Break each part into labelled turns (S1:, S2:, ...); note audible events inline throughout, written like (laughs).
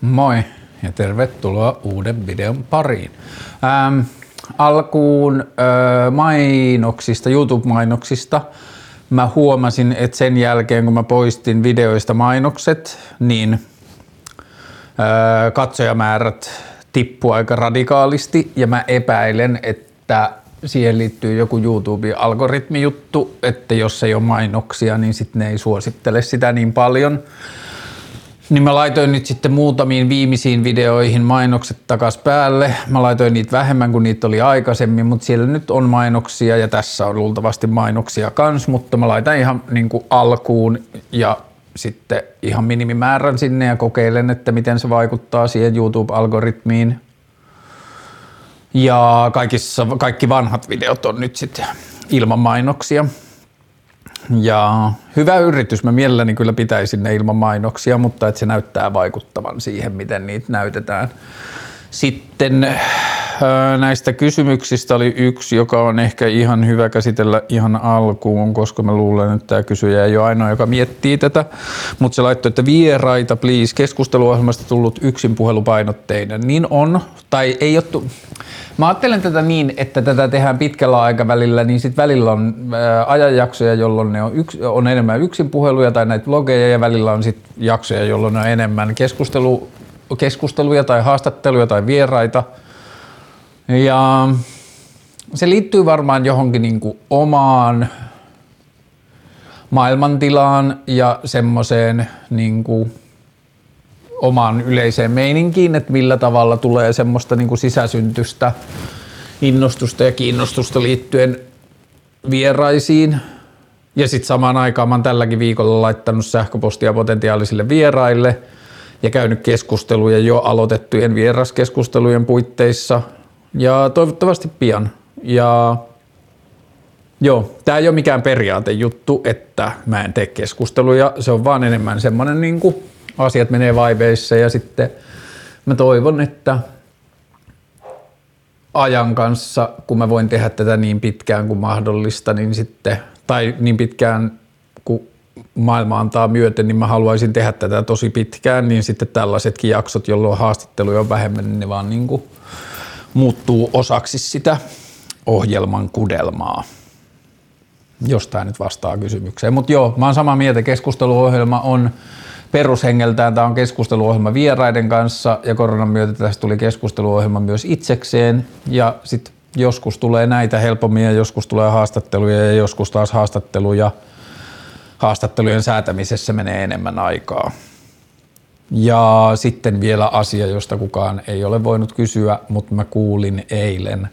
S1: Moi ja tervetuloa uuden videon pariin. Ähm, alkuun äh, mainoksista, YouTube-mainoksista. Mä huomasin, että sen jälkeen kun mä poistin videoista mainokset, niin äh, katsojamäärät tippu aika radikaalisti ja mä epäilen, että siihen liittyy joku YouTube-algoritmijuttu, että jos ei ole mainoksia, niin sitten ne ei suosittele sitä niin paljon. Niin mä laitoin nyt sitten muutamiin viimeisiin videoihin mainokset takas päälle. Mä laitoin niitä vähemmän kuin niitä oli aikaisemmin, mutta siellä nyt on mainoksia ja tässä on luultavasti mainoksia kans, mutta mä laitan ihan niin kuin alkuun ja sitten ihan minimimäärän sinne ja kokeilen, että miten se vaikuttaa siihen YouTube-algoritmiin. Ja kaikissa, kaikki vanhat videot on nyt sitten ilman mainoksia. Ja hyvä yritys, mä mielelläni kyllä pitäisin ne ilman mainoksia, mutta että se näyttää vaikuttavan siihen, miten niitä näytetään. Sitten näistä kysymyksistä oli yksi, joka on ehkä ihan hyvä käsitellä ihan alkuun, koska mä luulen, että tämä kysyjä ei ole ainoa, joka miettii tätä. Mutta se laittoi, että vieraita, please. Keskusteluohjelmasta tullut yksin puhelupainotteinen. Niin on, tai ei ole Mä ajattelen tätä niin, että tätä tehdään pitkällä aikavälillä, niin sitten välillä on ajanjaksoja, jolloin ne on, yks, on enemmän yksin puheluja tai näitä vlogeja ja välillä on sitten jaksoja, jolloin ne on enemmän keskustelu, keskusteluja tai haastatteluja tai vieraita – ja se liittyy varmaan johonkin niin kuin omaan maailmantilaan ja semmoiseen niin kuin omaan yleiseen meininkiin, että millä tavalla tulee semmoista niin kuin sisäsyntystä innostusta ja kiinnostusta liittyen vieraisiin. Ja sitten samaan aikaan mä oon tälläkin viikolla laittanut sähköpostia potentiaalisille vieraille ja käynyt keskusteluja jo aloitettujen vieraskeskustelujen puitteissa – ja toivottavasti pian. Ja joo, tämä ei ole mikään periaatejuttu, että mä en tee keskusteluja. Se on vaan enemmän semmoinen niin kuin asiat menee vaiveissa ja sitten mä toivon, että ajan kanssa, kun mä voin tehdä tätä niin pitkään kuin mahdollista, niin sitten, tai niin pitkään kuin maailma antaa myöten, niin mä haluaisin tehdä tätä tosi pitkään, niin sitten tällaisetkin jaksot, jolloin haastatteluja on vähemmän, niin ne vaan niin kuin muuttuu osaksi sitä ohjelman kudelmaa. Jos tämä nyt vastaa kysymykseen. Mutta joo, mä oon samaa mieltä. Keskusteluohjelma on perushengeltään, tämä on keskusteluohjelma vieraiden kanssa ja koronan myötä tästä tuli keskusteluohjelma myös itsekseen ja sitten joskus tulee näitä helpommin ja joskus tulee haastatteluja ja joskus taas haastatteluja. Haastattelujen säätämisessä menee enemmän aikaa. Ja sitten vielä asia, josta kukaan ei ole voinut kysyä, mutta mä kuulin eilen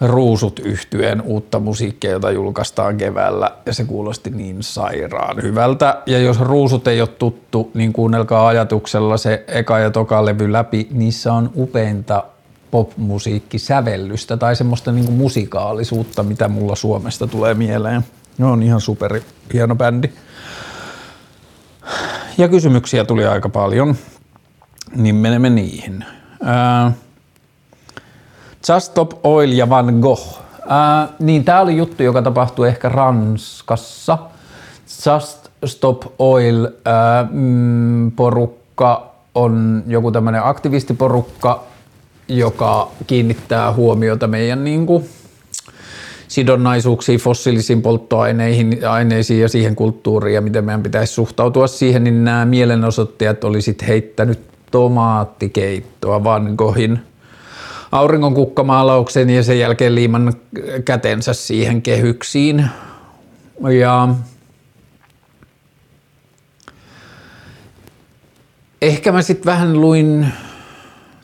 S1: Ruusut yhtyeen uutta musiikkia, jota julkaistaan keväällä ja se kuulosti niin sairaan hyvältä. Ja jos Ruusut ei ole tuttu, niin kuunnelkaa ajatuksella se eka ja toka levy läpi. Niissä on upeinta popmusiikkisävellystä tai semmoista niin musikaalisuutta, mitä mulla Suomesta tulee mieleen. Ne on ihan super hieno bändi ja kysymyksiä tuli aika paljon, niin menemme niihin. Uh, Just Stop Oil ja Van Gogh. Uh, niin tämä oli juttu, joka tapahtui ehkä Ranskassa. Just Stop Oil uh, mm, porukka on joku tämmöinen aktivistiporukka, joka kiinnittää huomiota meidän niin sidonnaisuuksiin fossiilisiin polttoaineisiin aineisiin ja siihen kulttuuriin ja miten meidän pitäisi suhtautua siihen, niin nämä mielenosoittajat olisit heittänyt tomaattikeittoa Van Goghin auringon kukkamaalauksen ja sen jälkeen liiman kätensä siihen kehyksiin. Ja ehkä mä sitten vähän luin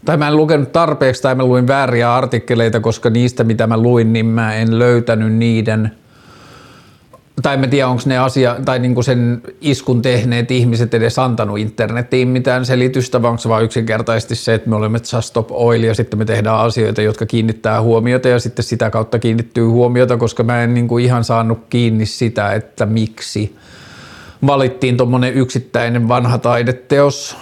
S1: tai mä en lukenut tarpeeksi tai mä luin vääriä artikkeleita, koska niistä mitä mä luin, niin mä en löytänyt niiden tai mä tiedä, onko ne asia, tai niinku sen iskun tehneet ihmiset edes antanut internettiin mitään selitystä, vaan onko se vaan yksinkertaisesti se, että me olemme Just Stop Oil ja sitten me tehdään asioita, jotka kiinnittää huomiota ja sitten sitä kautta kiinnittyy huomiota, koska mä en niinku ihan saanut kiinni sitä, että miksi valittiin tuommoinen yksittäinen vanha taideteos,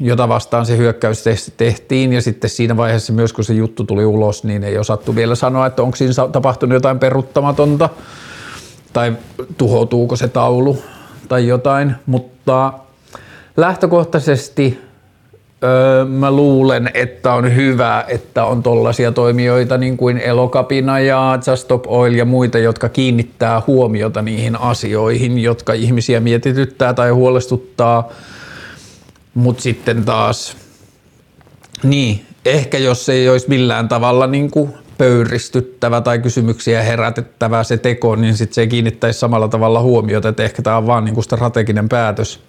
S1: jota vastaan se hyökkäys tehtiin ja sitten siinä vaiheessa myös kun se juttu tuli ulos, niin ei osattu vielä sanoa, että onko siinä tapahtunut jotain peruttamatonta tai tuhoutuuko se taulu tai jotain, mutta lähtökohtaisesti öö, mä luulen, että on hyvä, että on tollaisia toimijoita niin kuin Elokapina ja Just Stop Oil ja muita, jotka kiinnittää huomiota niihin asioihin, jotka ihmisiä mietityttää tai huolestuttaa. Mutta sitten taas, niin, ehkä jos ei olisi millään tavalla niin kuin pöyristyttävä tai kysymyksiä herätettävä se teko, niin sitten se ei kiinnittäisi samalla tavalla huomiota, että ehkä tämä on vaan niin kuin strateginen päätös.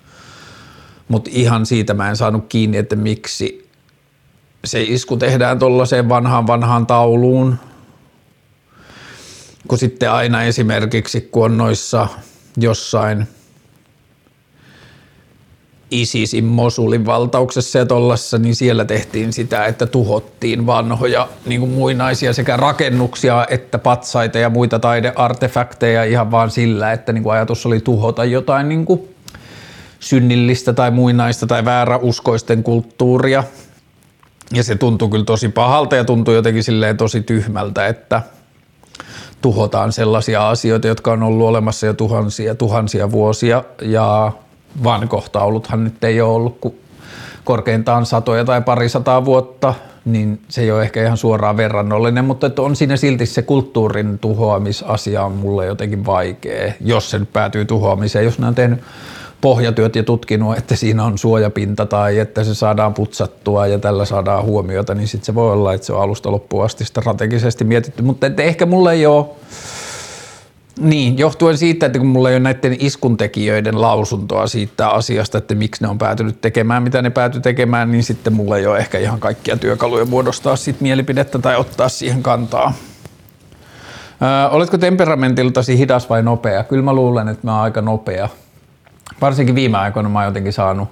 S1: Mutta ihan siitä mä en saanut kiinni, että miksi se isku tehdään tuollaiseen vanhaan vanhaan tauluun, kun sitten aina esimerkiksi kun on noissa jossain – ISISin Mosulin valtauksessa ja tollassa, niin siellä tehtiin sitä, että tuhottiin vanhoja niin kuin muinaisia sekä rakennuksia että patsaita ja muita taideartefakteja ihan vaan sillä, että niin kuin ajatus oli tuhota jotain niin kuin synnillistä tai muinaista tai vääräuskoisten kulttuuria. Ja se tuntui kyllä tosi pahalta ja tuntui jotenkin silleen tosi tyhmältä, että tuhotaan sellaisia asioita, jotka on ollut olemassa jo tuhansia tuhansia vuosia ja vankohtauluthan nyt ei ole ollut kuin korkeintaan satoja tai parisataa vuotta, niin se ei ole ehkä ihan suoraan verrannollinen, mutta että on siinä silti se kulttuurin tuhoamisasia on mulle jotenkin vaikea, jos se nyt päätyy tuhoamiseen. Jos ne on tehnyt pohjatyöt ja tutkinut, että siinä on suojapinta tai että se saadaan putsattua ja tällä saadaan huomiota, niin sitten se voi olla, että se on alusta loppuun asti strategisesti mietitty, mutta että ehkä mulle ei ole niin, johtuen siitä, että kun mulla ei ole näiden iskuntekijöiden lausuntoa siitä asiasta, että miksi ne on päätynyt tekemään, mitä ne pääty tekemään, niin sitten mulla ei ole ehkä ihan kaikkia työkaluja muodostaa siitä mielipidettä tai ottaa siihen kantaa. Öö, oletko temperamentiltasi hidas vai nopea? Kyllä mä luulen, että mä oon aika nopea. Varsinkin viime aikoina mä oon jotenkin saanut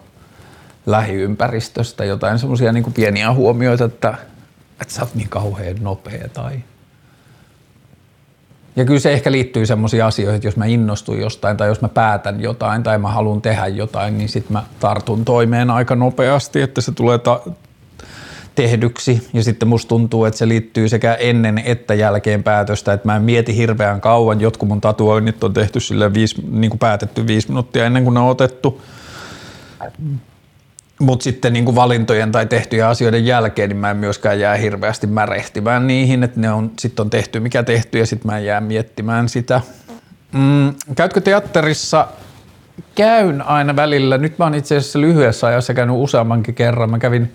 S1: lähiympäristöstä jotain semmoisia niin pieniä huomioita, että, että sä oot niin kauhean nopea tai – ja kyllä se ehkä liittyy semmoisiin asioihin, että jos mä innostun jostain tai jos mä päätän jotain tai mä haluan tehdä jotain, niin sitten mä tartun toimeen aika nopeasti, että se tulee ta- tehdyksi. Ja sitten musta tuntuu, että se liittyy sekä ennen että jälkeen päätöstä, että mä en mieti hirveän kauan. Jotkut mun tatuoinnit on tehty sille viisi, niin kuin päätetty viisi minuuttia ennen kuin ne on otettu. Mutta sitten niin kuin valintojen tai tehtyjen asioiden jälkeen, niin mä en myöskään jää hirveästi märehtimään niihin, että ne on, sitten on tehty mikä tehty ja sitten mä en jää miettimään sitä. Mm, käytkö teatterissa? Käyn aina välillä. Nyt mä oon itse asiassa lyhyessä ajassa käynyt useammankin kerran. Mä kävin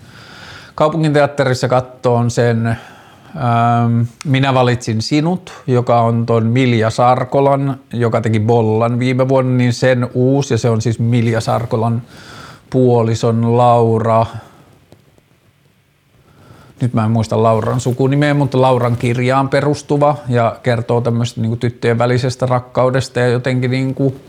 S1: kaupungin teatterissa kattoon sen ähm, Minä valitsin sinut, joka on ton Milja Sarkolan, joka teki Bollan viime vuonna, niin sen uusi, ja se on siis Milja Sarkolan puolison Laura, nyt mä en muista Lauran sukunimeä, mutta Lauran kirjaan perustuva ja kertoo tämmöistä niin tyttöjen välisestä rakkaudesta ja jotenkin niin kuin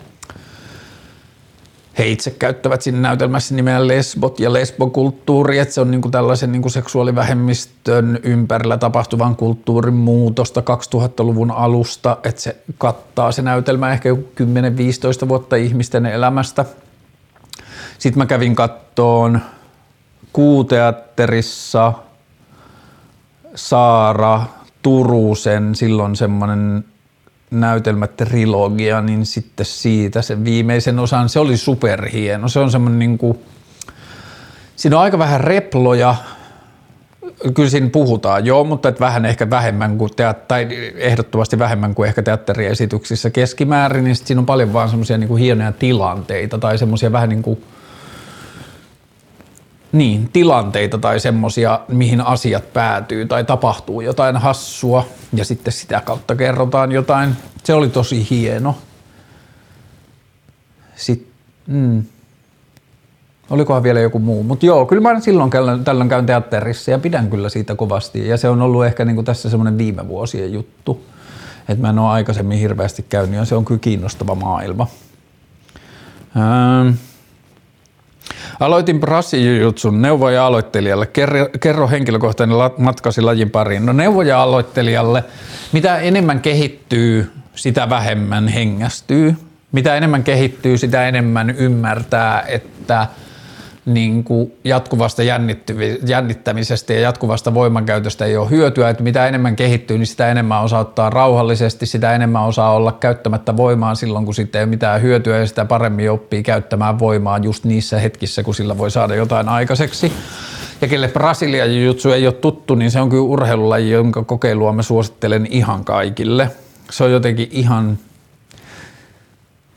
S1: he itse käyttävät siinä näytelmässä nimeä lesbot ja lesbokulttuuri, että se on niin kuin tällaisen niin kuin seksuaalivähemmistön ympärillä tapahtuvan kulttuurin muutosta 2000-luvun alusta, että se kattaa se näytelmä ehkä 10-15 vuotta ihmisten elämästä – sitten mä kävin kattoon Kuuteatterissa Saara Turusen silloin semmoinen näytelmätrilogia, niin sitten siitä sen viimeisen osan, se oli superhieno. Se on semmoinen niin kuin, siinä on aika vähän reploja, kyllä siinä puhutaan, joo, mutta et vähän ehkä vähemmän kuin teat- tai ehdottomasti vähemmän kuin ehkä teatteriesityksissä keskimäärin, niin siinä on paljon vaan semmoisia niin hienoja tilanteita tai semmoisia vähän niin kuin niin, tilanteita tai semmoisia, mihin asiat päätyy tai tapahtuu jotain hassua ja sitten sitä kautta kerrotaan jotain. Se oli tosi hieno. Sitten, mm. Olikohan vielä joku muu, mutta joo, kyllä mä silloin tällöin käyn teatterissa ja pidän kyllä siitä kovasti. Ja se on ollut ehkä niin kuin tässä semmoinen viime vuosien juttu, että mä en ole aikaisemmin hirveästi käynyt ja se on kyllä kiinnostava maailma. Ähm. Aloitin brassijutsun neuvoja aloittelijalle. Kerro, kerro henkilökohtainen matkasi lajin pariin. No neuvoja aloittelijalle, mitä enemmän kehittyy, sitä vähemmän hengästyy. Mitä enemmän kehittyy, sitä enemmän ymmärtää, että – niin kuin jatkuvasta jännittämisestä ja jatkuvasta voimankäytöstä ei ole hyötyä, että mitä enemmän kehittyy, niin sitä enemmän osaa ottaa rauhallisesti, sitä enemmän osaa olla käyttämättä voimaa silloin, kun sitten ei ole mitään hyötyä ja sitä paremmin oppii käyttämään voimaa just niissä hetkissä, kun sillä voi saada jotain aikaiseksi. Ja kelle Brasilian jutsu ei ole tuttu, niin se on kyllä urheilulaji, jonka kokeilua mä suosittelen ihan kaikille. Se on jotenkin ihan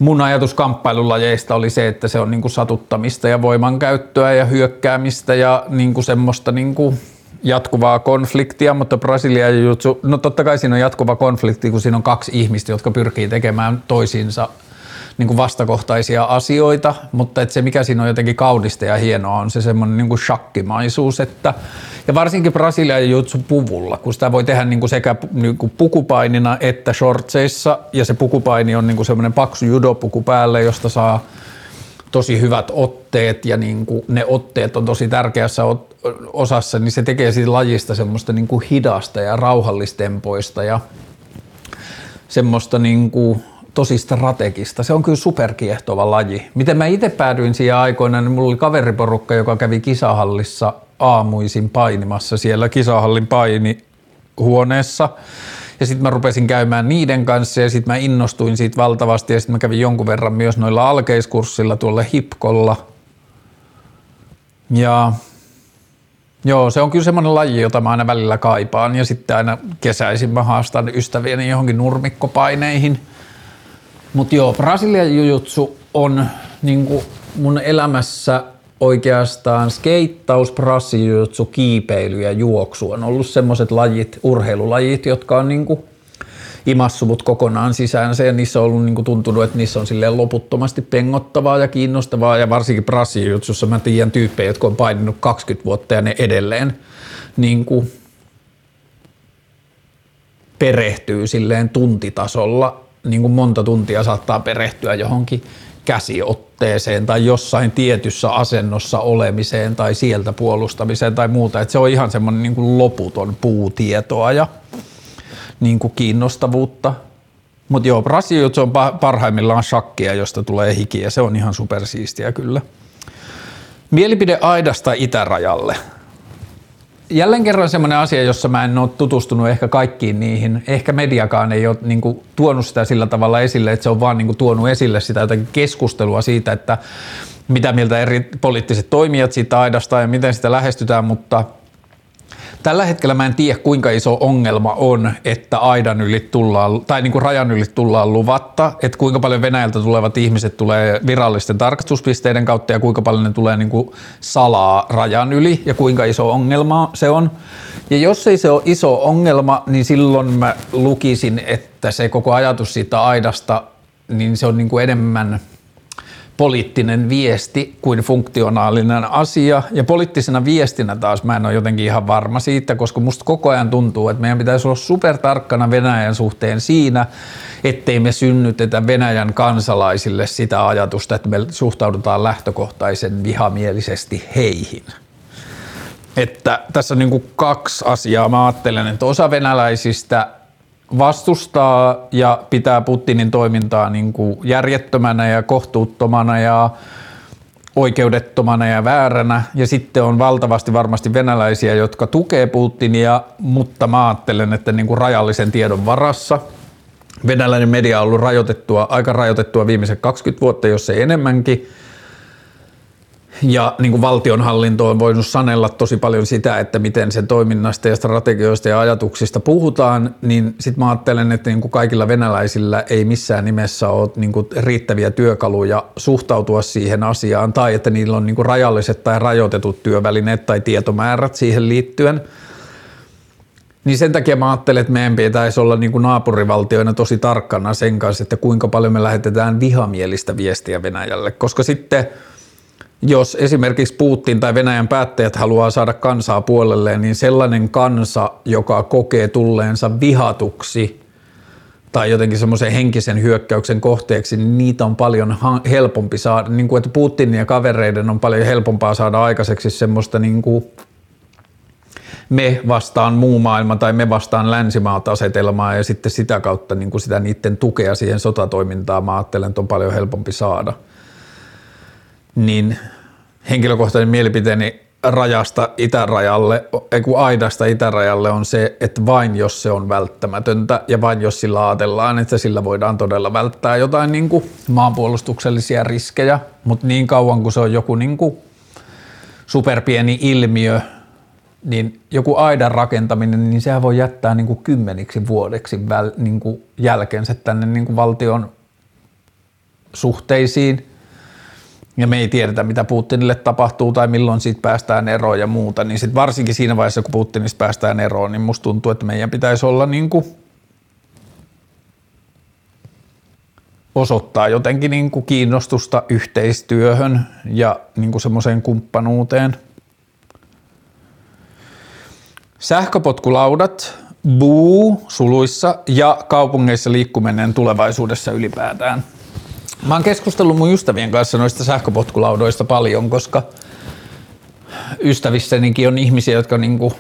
S1: mun ajatus kamppailulajeista oli se, että se on niinku satuttamista ja voimankäyttöä ja hyökkäämistä ja niinku semmoista niinku jatkuvaa konfliktia, mutta Brasilia jutsu, no totta kai siinä on jatkuva konflikti, kun siinä on kaksi ihmistä, jotka pyrkii tekemään toisiinsa niin kuin vastakohtaisia asioita, mutta että se mikä siinä on jotenkin kaudista ja hienoa on se semmoinen niin kuin shakkimaisuus, että ja varsinkin Brasilian jutsu puvulla, kun sitä voi tehdä niin kuin sekä niin kuin pukupainina että shortseissa ja se pukupaini on niin kuin semmoinen paksu judopuku päälle, josta saa tosi hyvät otteet ja niin kuin ne otteet on tosi tärkeässä osassa, niin se tekee siitä lajista semmoista niin kuin hidasta ja rauhallistempoista ja semmoista niin kuin tosi strategista. Se on kyllä superkiehtova laji. Miten mä itse päädyin siihen aikoina, niin mulla oli kaveriporukka, joka kävi kisahallissa aamuisin painimassa siellä kisahallin painihuoneessa. Ja sitten mä rupesin käymään niiden kanssa ja sitten mä innostuin siitä valtavasti ja sitten mä kävin jonkun verran myös noilla alkeiskurssilla tuolla Hipkolla. Ja Joo, se on kyllä semmoinen laji, jota mä aina välillä kaipaan ja sitten aina kesäisin mä haastan ystävieni johonkin nurmikkopaineihin – mutta joo, Brasilian jujutsu on niinku mun elämässä oikeastaan skeittaus, brassijutsu, kiipeily ja juoksu. On ollut semmoiset lajit, urheilulajit, jotka on niinku imassuvut kokonaan sisäänsä ja niissä on ollut niinku tuntunut, että niissä on silleen loputtomasti pengottavaa ja kiinnostavaa ja varsinkin brassijutsussa mä tiedän tyyppejä, jotka on paininut 20 vuotta ja ne edelleen niinku perehtyy silleen tuntitasolla niin kuin monta tuntia saattaa perehtyä johonkin käsiotteeseen tai jossain tietyssä asennossa olemiseen tai sieltä puolustamiseen tai muuta. Että se on ihan semmoinen niin kuin loputon puutietoa ja niin kuin kiinnostavuutta. Mutta joo, Brasiljutsu on parhaimmillaan shakkia, josta tulee hiki ja se on ihan supersiistiä kyllä. Mielipide aidasta itärajalle jälleen kerran semmoinen asia, jossa mä en ole tutustunut ehkä kaikkiin niihin. Ehkä mediakaan ei ole niin kuin, tuonut sitä sillä tavalla esille, että se on vaan niin kuin, tuonut esille sitä jotakin keskustelua siitä, että mitä mieltä eri poliittiset toimijat siitä aidasta ja miten sitä lähestytään, mutta – Tällä hetkellä mä en tiedä, kuinka iso ongelma on, että aidan yli tullaan, tai niin kuin rajan yli tullaan luvatta, että kuinka paljon Venäjältä tulevat ihmiset tulee virallisten tarkastuspisteiden kautta ja kuinka paljon ne tulee niin kuin salaa rajan yli ja kuinka iso ongelma se on. Ja jos ei se ole iso ongelma, niin silloin mä lukisin, että se koko ajatus siitä aidasta, niin se on niin kuin enemmän – poliittinen viesti kuin funktionaalinen asia. Ja poliittisena viestinä taas mä en ole jotenkin ihan varma siitä, koska musta koko ajan tuntuu, että meidän pitäisi olla supertarkkana Venäjän suhteen siinä, ettei me synnytetä Venäjän kansalaisille sitä ajatusta, että me suhtaudutaan lähtökohtaisen vihamielisesti heihin. Että tässä on niin kaksi asiaa. Mä ajattelen, että osa venäläisistä vastustaa ja pitää Putinin toimintaa niin kuin järjettömänä ja kohtuuttomana ja oikeudettomana ja vääränä. Ja sitten on valtavasti varmasti venäläisiä, jotka tukee Putinia, mutta mä ajattelen, että niin kuin rajallisen tiedon varassa. Venäläinen media on ollut rajoitettua, aika rajoitettua viimeiset 20 vuotta, jos ei enemmänkin – ja niin kuin valtionhallinto on voinut sanella tosi paljon sitä, että miten sen toiminnasta ja strategioista ja ajatuksista puhutaan, niin sitten mä ajattelen, että niin kuin kaikilla venäläisillä ei missään nimessä ole niin kuin riittäviä työkaluja suhtautua siihen asiaan, tai että niillä on niin kuin rajalliset tai rajoitetut työvälineet tai tietomäärät siihen liittyen. Niin sen takia mä ajattelen, että meidän pitäisi olla niin kuin naapurivaltioina tosi tarkkana sen kanssa, että kuinka paljon me lähetetään vihamielistä viestiä Venäjälle, koska sitten – jos esimerkiksi Putin tai Venäjän päättäjät haluaa saada kansaa puolelleen, niin sellainen kansa, joka kokee tulleensa vihatuksi tai jotenkin semmoisen henkisen hyökkäyksen kohteeksi, niin niitä on paljon helpompi saada, niin kuin että Putinin ja kavereiden on paljon helpompaa saada aikaiseksi semmoista niin kuin me vastaan muu maailma tai me vastaan länsimaat asetelmaa ja sitten sitä kautta niin kuin sitä niiden tukea siihen sotatoimintaan mä ajattelen, että on paljon helpompi saada – niin henkilökohtainen mielipiteeni rajasta itärajalle, kun aidasta itärajalle on se, että vain jos se on välttämätöntä ja vain jos sillä ajatellaan, että sillä voidaan todella välttää jotain niin kuin maanpuolustuksellisia riskejä, mutta niin kauan kuin se on joku niin kuin superpieni ilmiö, niin joku aidan rakentaminen, niin sehän voi jättää niin kuin kymmeniksi vuodeksi väl, niin kuin jälkensä tänne niin kuin valtion suhteisiin. Ja me ei tiedetä, mitä Putinille tapahtuu tai milloin siitä päästään eroon ja muuta, niin sitten varsinkin siinä vaiheessa, kun Putinista päästään eroon, niin musta tuntuu, että meidän pitäisi olla niin kuin osoittaa jotenkin niin kuin kiinnostusta yhteistyöhön ja niin kuin semmoiseen kumppanuuteen. Sähköpotkulaudat, buu suluissa ja kaupungeissa liikkuminen tulevaisuudessa ylipäätään. Mä oon keskustellut mun ystävien kanssa noista sähköpotkulaudoista paljon, koska ystävissänikin on ihmisiä, jotka niinku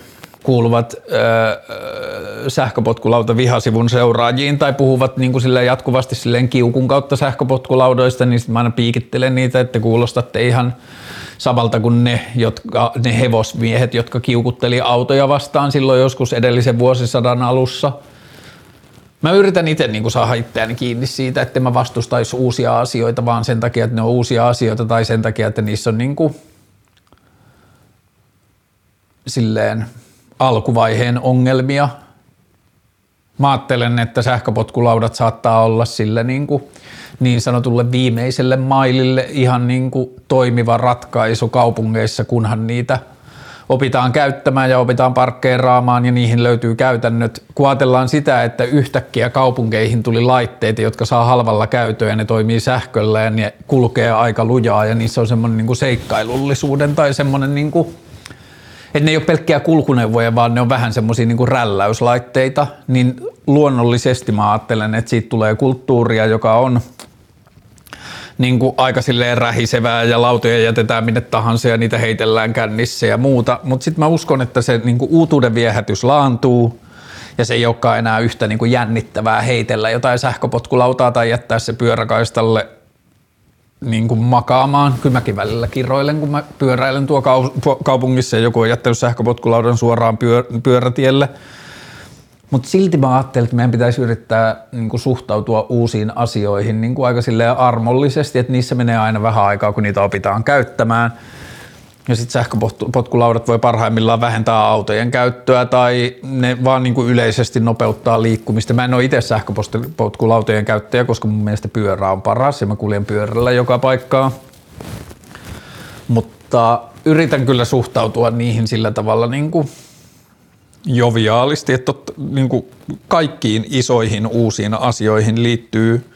S1: kuuluvat öö, sähköpotkulauta vihasivun seuraajiin tai puhuvat niin kuin silleen jatkuvasti silleen kiukun kautta sähköpotkulaudoista, niin sitten mä aina piikittelen niitä, että kuulostatte ihan samalta kuin ne, jotka, ne hevosmiehet, jotka kiukutteli autoja vastaan silloin joskus edellisen vuosisadan alussa. Mä yritän itse niin kuin saada itseäni kiinni siitä, että mä vastustaisi uusia asioita vaan sen takia, että ne on uusia asioita tai sen takia, että niissä on niin kuin silleen alkuvaiheen ongelmia. Mä ajattelen, että sähköpotkulaudat saattaa olla sille niin, kuin niin sanotulle viimeiselle mailille ihan niin kuin toimiva ratkaisu kaupungeissa, kunhan niitä opitaan käyttämään ja opitaan parkkeeraamaan ja niihin löytyy käytännöt. Kun ajatellaan sitä, että yhtäkkiä kaupunkeihin tuli laitteita, jotka saa halvalla käyttöä ja ne toimii sähköllä ja ne kulkee aika lujaa ja niissä on semmoinen niin seikkailullisuuden tai semmoinen niin kuin että ne ei ole pelkkiä kulkuneuvoja, vaan ne on vähän semmoisia niin rälläyslaitteita, niin luonnollisesti mä ajattelen, että siitä tulee kulttuuria, joka on niin kuin aika silleen rähisevää ja lautoja jätetään minne tahansa ja niitä heitellään kännissä ja muuta. Mutta sitten mä uskon, että se niin kuin uutuuden viehätys laantuu ja se ei olekaan enää yhtä niin kuin jännittävää heitellä jotain sähköpotkulautaa tai jättää se pyöräkaistalle niin kuin makaamaan. Kyllä mäkin välillä kiroilen, kun mä pyöräilen tuo kaupungissa ja joku on jättänyt sähköpotkulaudan suoraan pyör- pyörätielle. Mutta silti mä ajattelin, että meidän pitäisi yrittää niin kuin suhtautua uusiin asioihin niin kuin aika armollisesti, että niissä menee aina vähän aikaa, kun niitä opitaan käyttämään – ja sitten sähköpotkulaudat voi parhaimmillaan vähentää autojen käyttöä tai ne vaan niin kuin yleisesti nopeuttaa liikkumista. Mä en ole itse sähköpotkulautojen käyttäjä, koska mun mielestä pyörä on paras ja mä kuljen pyörällä joka paikkaa. Mutta yritän kyllä suhtautua niihin sillä tavalla niin kuin joviaalisti, että niin kuin kaikkiin isoihin uusiin asioihin liittyy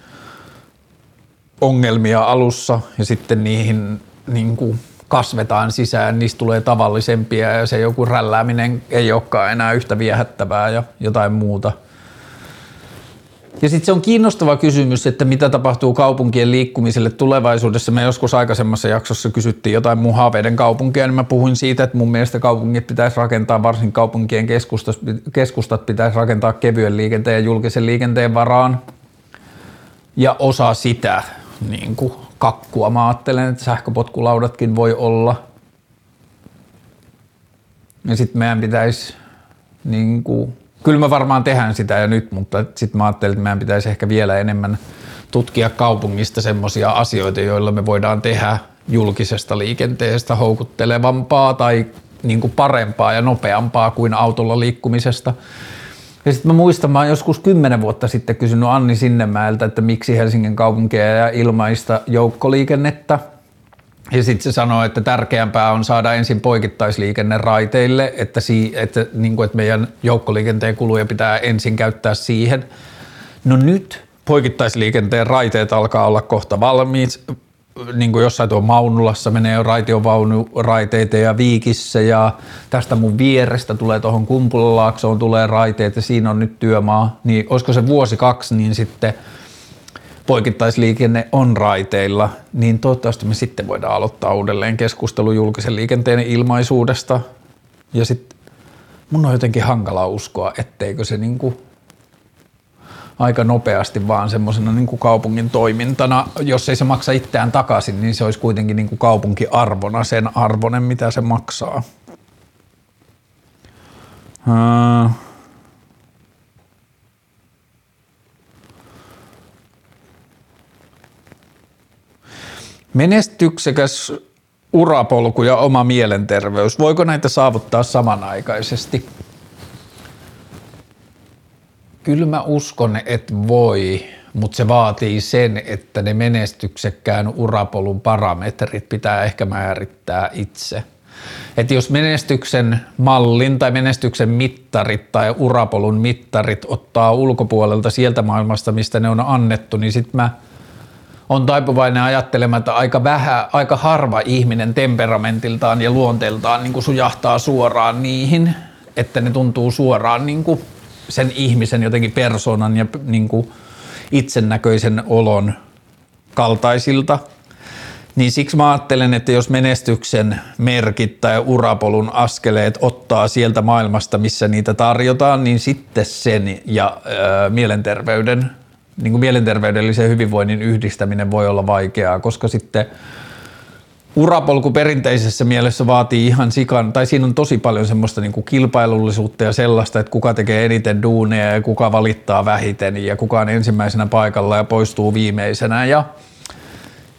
S1: ongelmia alussa ja sitten niihin niin kuin kasvetaan sisään, niistä tulee tavallisempia ja se joku rällääminen ei olekaan enää yhtä viehättävää ja jotain muuta. Ja sitten se on kiinnostava kysymys, että mitä tapahtuu kaupunkien liikkumiselle tulevaisuudessa. Me joskus aikaisemmassa jaksossa kysyttiin jotain mun haaveiden kaupunkia, niin mä puhuin siitä, että mun mielestä kaupungit pitäisi rakentaa, varsin kaupunkien keskustat, keskustat pitäisi rakentaa kevyen liikenteen ja julkisen liikenteen varaan. Ja osa sitä niin kuin kakkua. Mä ajattelen, että sähköpotkulaudatkin voi olla. Ja sitten meidän pitäisi, niin kuin, kyllä me varmaan tehdään sitä jo nyt, mutta sitten mä ajattelin, että meidän pitäisi ehkä vielä enemmän tutkia kaupungista semmoisia asioita, joilla me voidaan tehdä julkisesta liikenteestä houkuttelevampaa tai niin kuin parempaa ja nopeampaa kuin autolla liikkumisesta. Ja sitten mä muistan, mä joskus kymmenen vuotta sitten kysynyt Anni Sinnemäeltä, että miksi Helsingin kaupunkia ja ilmaista joukkoliikennettä. Ja sitten se sanoi, että tärkeämpää on saada ensin poikittaisliikenne raiteille, että, si, että, niin kuin, että meidän joukkoliikenteen kuluja pitää ensin käyttää siihen. No nyt poikittaisliikenteen raiteet alkaa olla kohta valmiit niin kuin jossain tuo Maunulassa menee jo raiteita ja Viikissä ja tästä mun vierestä tulee tuohon Kumpulalaaksoon tulee raiteet ja siinä on nyt työmaa, niin olisiko se vuosi kaksi, niin sitten poikittaisliikenne on raiteilla, niin toivottavasti me sitten voidaan aloittaa uudelleen keskustelu julkisen liikenteen ilmaisuudesta. Ja sitten mun on jotenkin hankala uskoa, etteikö se niin kuin aika nopeasti vaan semmoisena niin kuin kaupungin toimintana. Jos ei se maksa itseään takaisin, niin se olisi kuitenkin niin kuin kaupunkiarvona sen arvonen, mitä se maksaa. Menestyksekäs urapolku ja oma mielenterveys, voiko näitä saavuttaa samanaikaisesti? Kyllä mä uskon, että voi, mutta se vaatii sen, että ne menestyksekkään urapolun parametrit pitää ehkä määrittää itse. Että jos menestyksen mallin tai menestyksen mittarit tai urapolun mittarit ottaa ulkopuolelta sieltä maailmasta, mistä ne on annettu, niin sitten mä on taipuvainen ajattelemaan, että aika, vähän, aika harva ihminen temperamentiltaan ja luonteeltaan niin kuin sujahtaa suoraan niihin, että ne tuntuu suoraan niin kuin sen ihmisen jotenkin persoonan ja niin kuin itsennäköisen olon kaltaisilta. Niin siksi mä ajattelen, että jos menestyksen merkit tai urapolun askeleet ottaa sieltä maailmasta, missä niitä tarjotaan, niin sitten sen ja ö, mielenterveyden, niin kuin mielenterveydellisen hyvinvoinnin yhdistäminen voi olla vaikeaa, koska sitten – urapolku perinteisessä mielessä vaatii ihan sikan, tai siinä on tosi paljon semmoista niin kuin kilpailullisuutta ja sellaista, että kuka tekee eniten duuneja ja kuka valittaa vähiten ja kuka on ensimmäisenä paikalla ja poistuu viimeisenä. Ja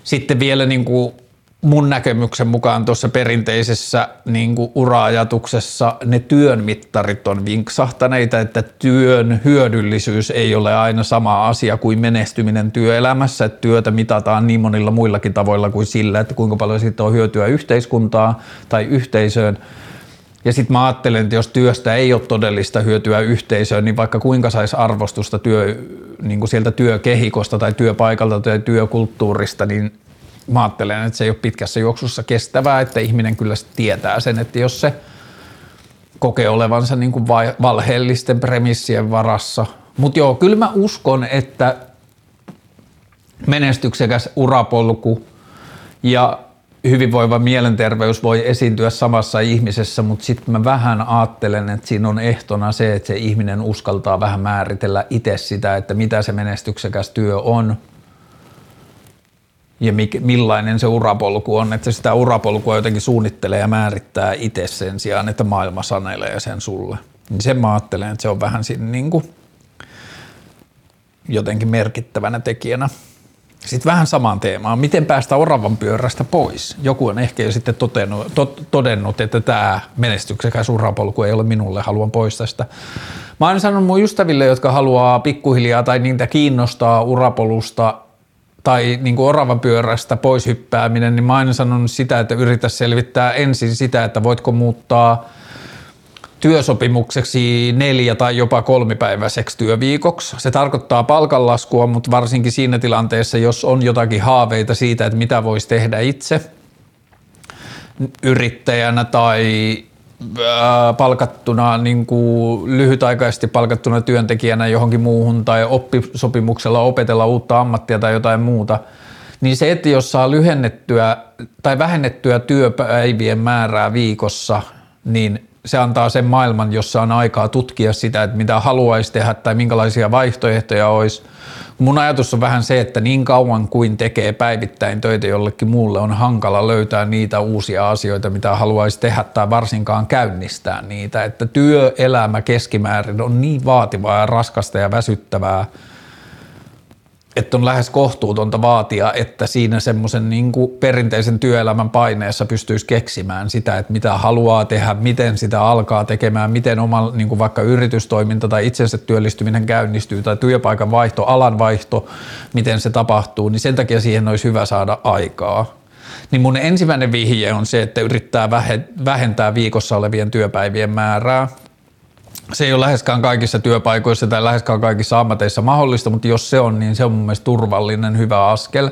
S1: sitten vielä niin kuin mun näkemyksen mukaan tuossa perinteisessä niin kuin ura-ajatuksessa ne työn mittarit on vinksahtaneita, että työn hyödyllisyys ei ole aina sama asia kuin menestyminen työelämässä, että työtä mitataan niin monilla muillakin tavoilla kuin sillä, että kuinka paljon siitä on hyötyä yhteiskuntaa tai yhteisöön. Ja sitten mä ajattelen, että jos työstä ei ole todellista hyötyä yhteisöön, niin vaikka kuinka saisi arvostusta työ, niin kuin sieltä työkehikosta tai työpaikalta tai työkulttuurista, niin mä ajattelen, että se ei ole pitkässä juoksussa kestävää, että ihminen kyllä tietää sen, että jos se kokee olevansa niin kuin valheellisten premissien varassa. Mutta joo, kyllä mä uskon, että menestyksekäs urapolku ja hyvinvoiva mielenterveys voi esiintyä samassa ihmisessä, mutta sitten mä vähän ajattelen, että siinä on ehtona se, että se ihminen uskaltaa vähän määritellä itse sitä, että mitä se menestyksekäs työ on – ja millainen se urapolku on, että sitä urapolkua jotenkin suunnittelee ja määrittää itse sen sijaan, että maailma sanelee sen sulle. Niin sen mä ajattelen, että se on vähän siinä niin kuin jotenkin merkittävänä tekijänä. Sitten vähän samaan teemaan, miten päästä oravan pyörästä pois. Joku on ehkä jo sitten totennut, to, todennut, että tämä menestyksekäs urapolku ei ole minulle, haluan pois tästä. Mä oon sanonut mun ystäville, jotka haluaa pikkuhiljaa tai niitä kiinnostaa urapolusta tai niin kuin oravan pyörästä pois hyppääminen, niin mä aina sanonut sitä, että yritä selvittää ensin sitä, että voitko muuttaa työsopimukseksi neljä tai jopa kolmipäiväiseksi työviikoksi. Se tarkoittaa palkanlaskua, mutta varsinkin siinä tilanteessa, jos on jotakin haaveita siitä, että mitä voisi tehdä itse yrittäjänä tai palkattuna niin kuin lyhytaikaisesti palkattuna työntekijänä johonkin muuhun tai oppisopimuksella opetella uutta ammattia tai jotain muuta, niin se, että jos saa lyhennettyä tai vähennettyä työpäivien määrää viikossa, niin se antaa sen maailman, jossa on aikaa tutkia sitä, että mitä haluaisi tehdä tai minkälaisia vaihtoehtoja olisi – Mun ajatus on vähän se, että niin kauan kuin tekee päivittäin töitä jollekin muulle, on hankala löytää niitä uusia asioita, mitä haluaisi tehdä tai varsinkaan käynnistää niitä. Että työelämä keskimäärin on niin vaativaa ja raskasta ja väsyttävää – että on lähes kohtuutonta vaatia, että siinä semmoisen niin perinteisen työelämän paineessa pystyisi keksimään sitä, että mitä haluaa tehdä, miten sitä alkaa tekemään, miten oma niin kuin vaikka yritystoiminta tai itsensä työllistyminen käynnistyy tai työpaikan vaihto, alan vaihto, miten se tapahtuu, niin sen takia siihen olisi hyvä saada aikaa. Niin mun ensimmäinen vihje on se, että yrittää vähentää viikossa olevien työpäivien määrää se ei ole läheskään kaikissa työpaikoissa tai läheskään kaikissa ammateissa mahdollista, mutta jos se on, niin se on mun mielestä turvallinen, hyvä askel.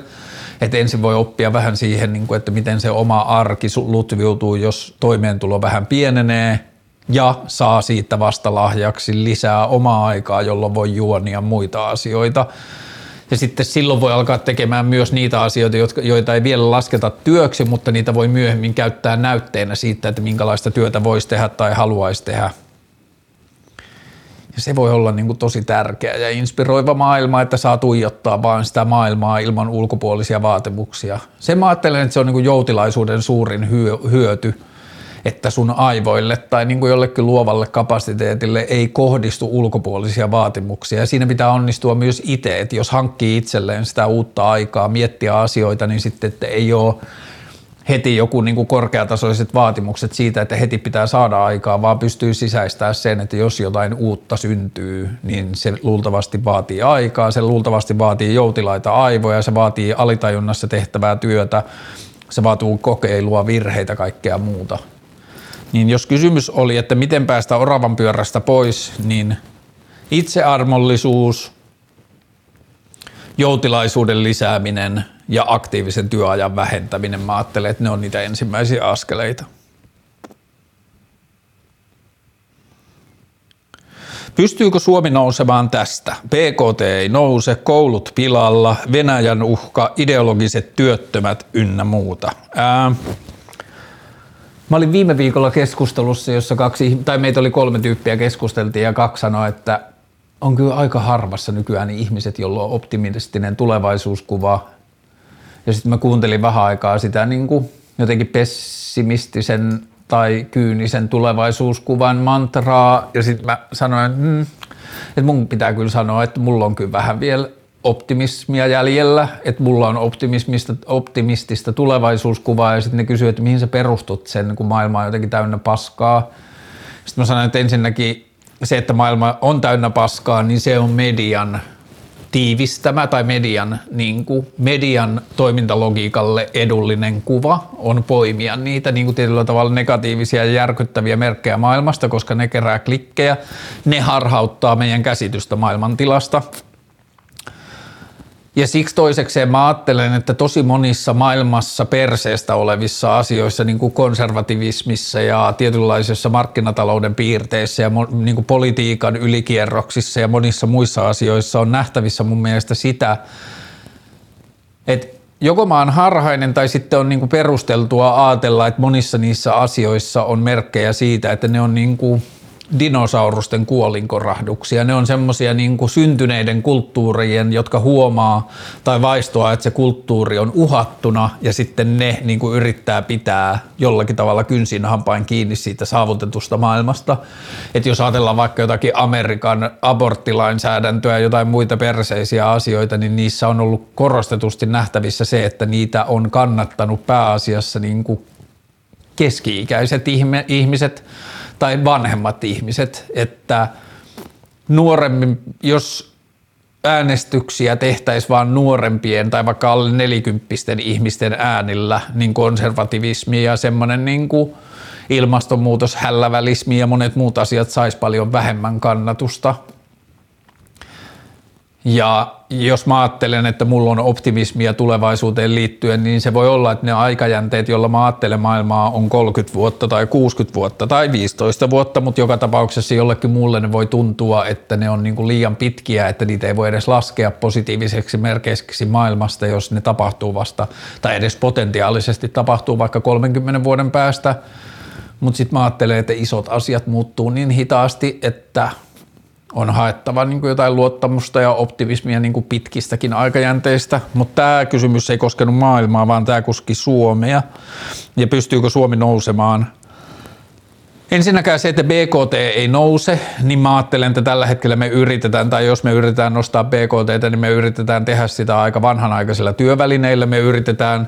S1: Että ensin voi oppia vähän siihen, niin että miten se oma arki lutviutuu, jos toimeentulo vähän pienenee ja saa siitä vasta lahjaksi lisää omaa aikaa, jolloin voi juonia muita asioita. Ja sitten silloin voi alkaa tekemään myös niitä asioita, joita ei vielä lasketa työksi, mutta niitä voi myöhemmin käyttää näytteenä siitä, että minkälaista työtä voisi tehdä tai haluaisi tehdä ja se voi olla niin kuin tosi tärkeä ja inspiroiva maailma, että saa tuijottaa vaan sitä maailmaa ilman ulkopuolisia vaatimuksia. Se mä ajattelen, että se on niin kuin joutilaisuuden suurin hyöty, että sun aivoille tai niin kuin jollekin luovalle kapasiteetille ei kohdistu ulkopuolisia vaatimuksia. Ja siinä pitää onnistua myös itse, että jos hankkii itselleen sitä uutta aikaa, miettiä asioita, niin sitten että ei ole heti joku niin kuin korkeatasoiset vaatimukset siitä, että heti pitää saada aikaa, vaan pystyy sisäistämään sen, että jos jotain uutta syntyy, niin se luultavasti vaatii aikaa, se luultavasti vaatii joutilaita aivoja, se vaatii alitajunnassa tehtävää työtä, se vaatii kokeilua, virheitä, kaikkea muuta. Niin jos kysymys oli, että miten päästä oravan pyörästä pois, niin itsearmollisuus, joutilaisuuden lisääminen ja aktiivisen työajan vähentäminen, mä ajattelen, että ne on niitä ensimmäisiä askeleita. Pystyykö Suomi nousemaan tästä? PKT ei nouse, koulut pilalla, Venäjän uhka, ideologiset työttömät ynnä muuta. Ää, Mä olin viime viikolla keskustelussa, jossa kaksi, tai meitä oli kolme tyyppiä keskusteltiin ja kaksi sanoi, että on kyllä aika harvassa nykyään ihmiset, joilla on optimistinen tulevaisuuskuva. Ja sitten mä kuuntelin vähän aikaa sitä niin kuin jotenkin pessimistisen tai kyynisen tulevaisuuskuvan mantraa. Ja sitten mä sanoin, hmm, että mun pitää kyllä sanoa, että mulla on kyllä vähän vielä optimismia jäljellä, että mulla on optimismista, optimistista tulevaisuuskuvaa ja sitten ne kysyy, että mihin sä perustut sen, kun maailma on jotenkin täynnä paskaa. Sitten mä sanoin, että ensinnäkin se, että maailma on täynnä paskaa, niin se on median tiivistämä tai median, niin kuin, median toimintalogiikalle edullinen kuva on poimia niitä niin kuin tietyllä tavalla negatiivisia ja järkyttäviä merkkejä maailmasta, koska ne kerää klikkejä, ne harhauttaa meidän käsitystä maailmantilasta – ja siksi toisekseen mä ajattelen, että tosi monissa maailmassa perseestä olevissa asioissa, niin kuin konservativismissa ja tietynlaisessa markkinatalouden piirteissä ja niin kuin politiikan ylikierroksissa ja monissa muissa asioissa on nähtävissä mun mielestä sitä, että joko mä oon harhainen tai sitten on niin kuin perusteltua ajatella, että monissa niissä asioissa on merkkejä siitä, että ne on niin kuin – dinosaurusten kuolinkorahduksia. Ne on semmoisia niin syntyneiden kulttuurien, jotka huomaa tai vaistoa, että se kulttuuri on uhattuna ja sitten ne niin kuin yrittää pitää jollakin tavalla kynsin hampain kiinni siitä saavutetusta maailmasta. Että jos ajatellaan vaikka jotakin Amerikan aborttilainsäädäntöä ja jotain muita perseisiä asioita, niin niissä on ollut korostetusti nähtävissä se, että niitä on kannattanut pääasiassa niin kuin keski-ikäiset ihmiset – tai vanhemmat ihmiset, että nuoremmin, jos äänestyksiä tehtäisiin vain nuorempien tai vaikka alle nelikymppisten ihmisten äänillä, niin konservativismi ja semmoinen niin kuin ilmastonmuutos, hällävälismi ja monet muut asiat saisi paljon vähemmän kannatusta ja jos mä ajattelen, että mulla on optimismia tulevaisuuteen liittyen, niin se voi olla, että ne aikajänteet, joilla mä ajattelen maailmaa, on 30 vuotta tai 60 vuotta tai 15 vuotta, mutta joka tapauksessa jollekin muulle ne voi tuntua, että ne on niin kuin liian pitkiä, että niitä ei voi edes laskea positiiviseksi merkeiksi maailmasta, jos ne tapahtuu vasta, tai edes potentiaalisesti tapahtuu vaikka 30 vuoden päästä. Mutta sitten mä ajattelen, että isot asiat muuttuu niin hitaasti, että on haettava niin kuin jotain luottamusta ja optimismia niin kuin pitkistäkin aikajänteistä, mutta tämä kysymys ei koskenut maailmaa, vaan tämä koski Suomea ja pystyykö Suomi nousemaan. Ensinnäkään se, että BKT ei nouse, niin mä ajattelen, että tällä hetkellä me yritetään, tai jos me yritetään nostaa BKT, niin me yritetään tehdä sitä aika vanhanaikaisilla työvälineillä, me yritetään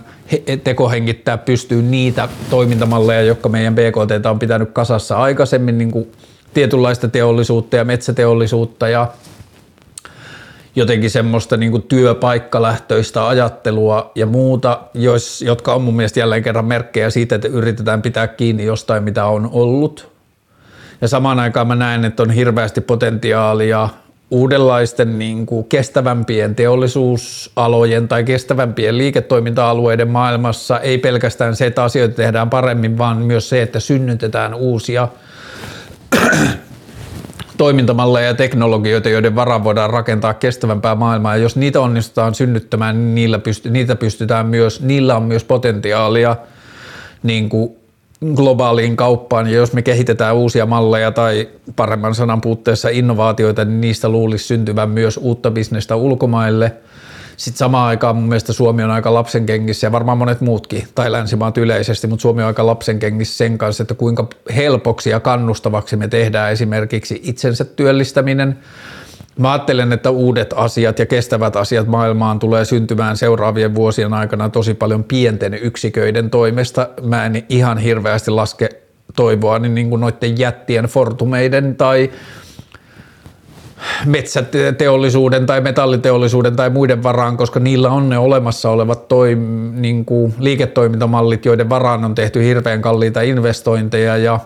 S1: tekohengittää pystyyn niitä toimintamalleja, jotka meidän BKT on pitänyt kasassa aikaisemmin, niin kuin tietynlaista teollisuutta ja metsäteollisuutta ja jotenkin semmoista niin kuin työpaikkalähtöistä ajattelua ja muuta, jos, jotka on mun mielestä jälleen kerran merkkejä siitä, että yritetään pitää kiinni jostain, mitä on ollut. Ja samaan aikaan mä näen, että on hirveästi potentiaalia uudenlaisten niin kuin kestävämpien teollisuusalojen tai kestävämpien liiketoiminta-alueiden maailmassa. Ei pelkästään se, että asioita tehdään paremmin, vaan myös se, että synnytetään uusia – (clears throat) toimintamalleja ja teknologioita, joiden varaan voidaan rakentaa kestävämpää maailmaa. Ja jos niitä onnistutaan synnyttämään, niin niillä pysty, niitä pystytään myös, niillä on myös potentiaalia niin kuin globaaliin kauppaan. Ja jos me kehitetään uusia malleja tai paremman sanan puutteessa innovaatioita, niin niistä luulisi syntyvän myös uutta bisnestä ulkomaille – sitten samaan aikaan mun mielestä Suomi on aika lapsenkengissä ja varmaan monet muutkin, tai länsimaat yleisesti, mutta Suomi on aika lapsenkengissä sen kanssa, että kuinka helpoksi ja kannustavaksi me tehdään esimerkiksi itsensä työllistäminen Mä ajattelen, että uudet asiat ja kestävät asiat maailmaan tulee syntymään seuraavien vuosien aikana tosi paljon pienten yksiköiden toimesta. Mä en ihan hirveästi laske toivoa niin, niin kuin noiden jättien fortumeiden tai metsäteollisuuden tai metalliteollisuuden tai muiden varaan, koska niillä on ne olemassa olevat toi, niin kuin liiketoimintamallit, joiden varaan on tehty hirveän kalliita investointeja ja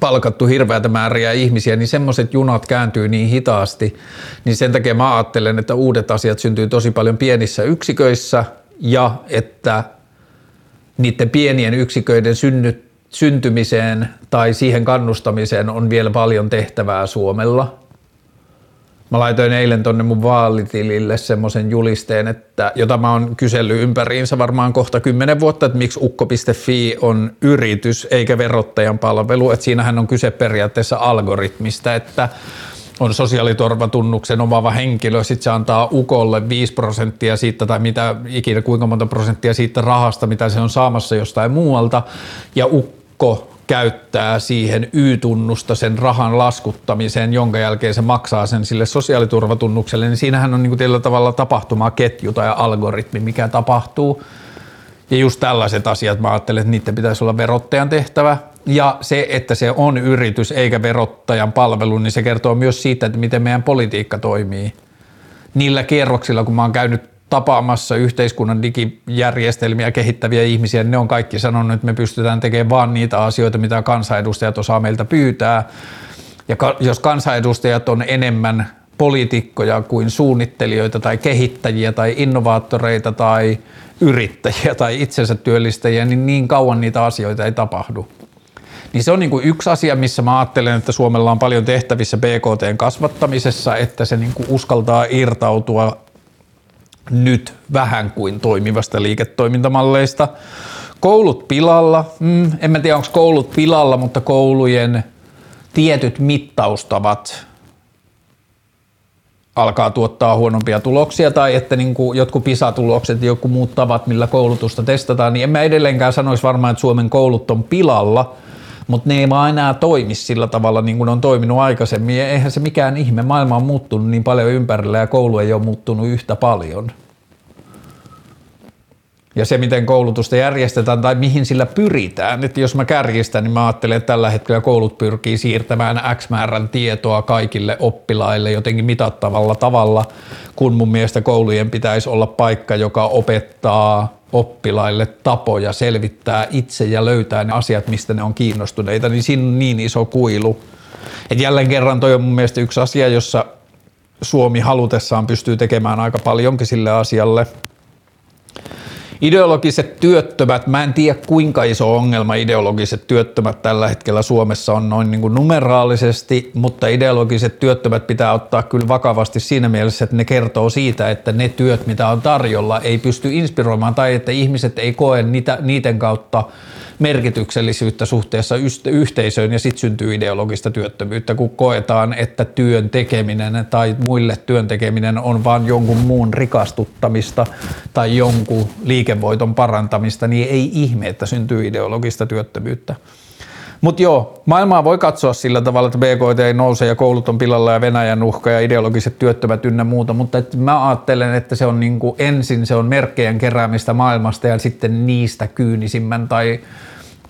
S1: palkattu hirveätä määriä ihmisiä, niin semmoiset junat kääntyy niin hitaasti, niin sen takia mä ajattelen, että uudet asiat syntyy tosi paljon pienissä yksiköissä ja että niiden pienien yksiköiden synnyt, syntymiseen tai siihen kannustamiseen on vielä paljon tehtävää Suomella – Mä laitoin eilen tonne mun vaalitilille semmoisen julisteen, että, jota mä oon kysellyt ympäriinsä varmaan kohta kymmenen vuotta, että miksi ukko.fi on yritys eikä verottajan palvelu. Että siinähän on kyse periaatteessa algoritmista, että on sosiaaliturvatunnuksen omaava henkilö, sitten se antaa ukolle 5 prosenttia siitä tai mitä ikinä kuinka monta prosenttia siitä rahasta, mitä se on saamassa jostain muualta, ja ukko käyttää siihen Y-tunnusta sen rahan laskuttamiseen, jonka jälkeen se maksaa sen sille sosiaaliturvatunnukselle, niin siinähän on niin kuin tällä tavalla tapahtumaketju tai algoritmi, mikä tapahtuu. Ja just tällaiset asiat mä ajattelen, että niiden pitäisi olla verottajan tehtävä. Ja se, että se on yritys eikä verottajan palvelu, niin se kertoo myös siitä, että miten meidän politiikka toimii. Niillä kierroksilla, kun mä oon käynyt tapaamassa yhteiskunnan digijärjestelmiä kehittäviä ihmisiä, ne on kaikki sanonut, että me pystytään tekemään vaan niitä asioita, mitä kansanedustajat osaa meiltä pyytää. Ja jos kansanedustajat on enemmän poliitikkoja kuin suunnittelijoita tai kehittäjiä tai innovaattoreita tai yrittäjiä tai itsensä työllistäjiä, niin niin kauan niitä asioita ei tapahdu. Niin se on niin kuin yksi asia, missä mä ajattelen, että Suomella on paljon tehtävissä BKTn kasvattamisessa, että se niin kuin uskaltaa irtautua nyt vähän kuin toimivasta liiketoimintamalleista. Koulut pilalla, mm, en mä tiedä onko koulut pilalla, mutta koulujen tietyt mittaustavat alkaa tuottaa huonompia tuloksia tai että niin kuin jotkut PISA-tulokset ja joku muut tavat, millä koulutusta testataan, niin en mä edelleenkään sanoisi varmaan, että Suomen koulut on pilalla, mutta ne ei vaan enää toimi sillä tavalla niin kuin on toiminut aikaisemmin. Ja eihän se mikään ihme, maailma on muuttunut niin paljon ympärillä ja koulu ei ole muuttunut yhtä paljon ja se, miten koulutusta järjestetään tai mihin sillä pyritään. Että jos mä kärjistän, niin mä ajattelen, että tällä hetkellä koulut pyrkii siirtämään X määrän tietoa kaikille oppilaille jotenkin mitattavalla tavalla, kun mun mielestä koulujen pitäisi olla paikka, joka opettaa oppilaille tapoja selvittää itse ja löytää ne asiat, mistä ne on kiinnostuneita, niin siinä on niin iso kuilu. Et jälleen kerran toi on mun mielestä yksi asia, jossa Suomi halutessaan pystyy tekemään aika paljonkin sille asialle – Ideologiset työttömät, mä en tiedä kuinka iso ongelma ideologiset työttömät tällä hetkellä Suomessa on noin niin kuin numeraalisesti, mutta ideologiset työttömät pitää ottaa kyllä vakavasti siinä mielessä, että ne kertoo siitä, että ne työt, mitä on tarjolla, ei pysty inspiroimaan tai että ihmiset ei koe niitä, niiden kautta merkityksellisyyttä suhteessa yhteisöön ja sitten syntyy ideologista työttömyyttä, kun koetaan, että työn tekeminen tai muille työn tekeminen on vain jonkun muun rikastuttamista tai jonkun liikevoiton parantamista, niin ei ihme, että syntyy ideologista työttömyyttä. Mutta joo, maailmaa voi katsoa sillä tavalla, että BKT ei nouse ja koulut on pilalla ja Venäjän uhka ja ideologiset työttömät ynnä muuta, mutta et mä ajattelen, että se on niinku ensin se on merkkejä keräämistä maailmasta ja sitten niistä kyynisimmän tai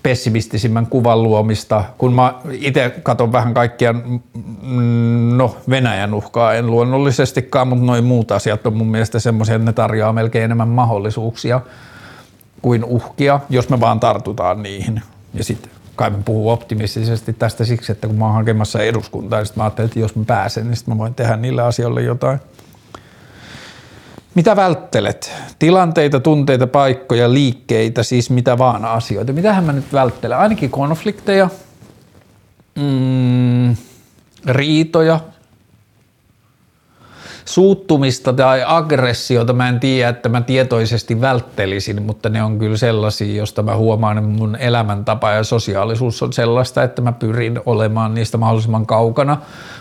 S1: pessimistisimmän kuvan luomista, kun mä itse katson vähän kaikkia, mm, no Venäjän uhkaa en luonnollisestikaan, mutta noin muut asiat on mun mielestä semmoisia, että ne tarjoaa melkein enemmän mahdollisuuksia kuin uhkia, jos me vaan tartutaan niihin. Ja sitten kai mä puhun optimistisesti tästä siksi, että kun mä oon hakemassa eduskuntaa, niin mä ajattelin, että jos mä pääsen, niin mä voin tehdä niille asioille jotain. Mitä välttelet? Tilanteita, tunteita, paikkoja, liikkeitä, siis mitä vaan asioita. Mitähän mä nyt välttelen? Ainakin konflikteja, mm, riitoja, suuttumista tai aggressiota mä en tiedä, että mä tietoisesti välttelisin, mutta ne on kyllä sellaisia, josta mä huomaan, että mun elämäntapa ja sosiaalisuus on sellaista, että mä pyrin olemaan niistä mahdollisimman kaukana,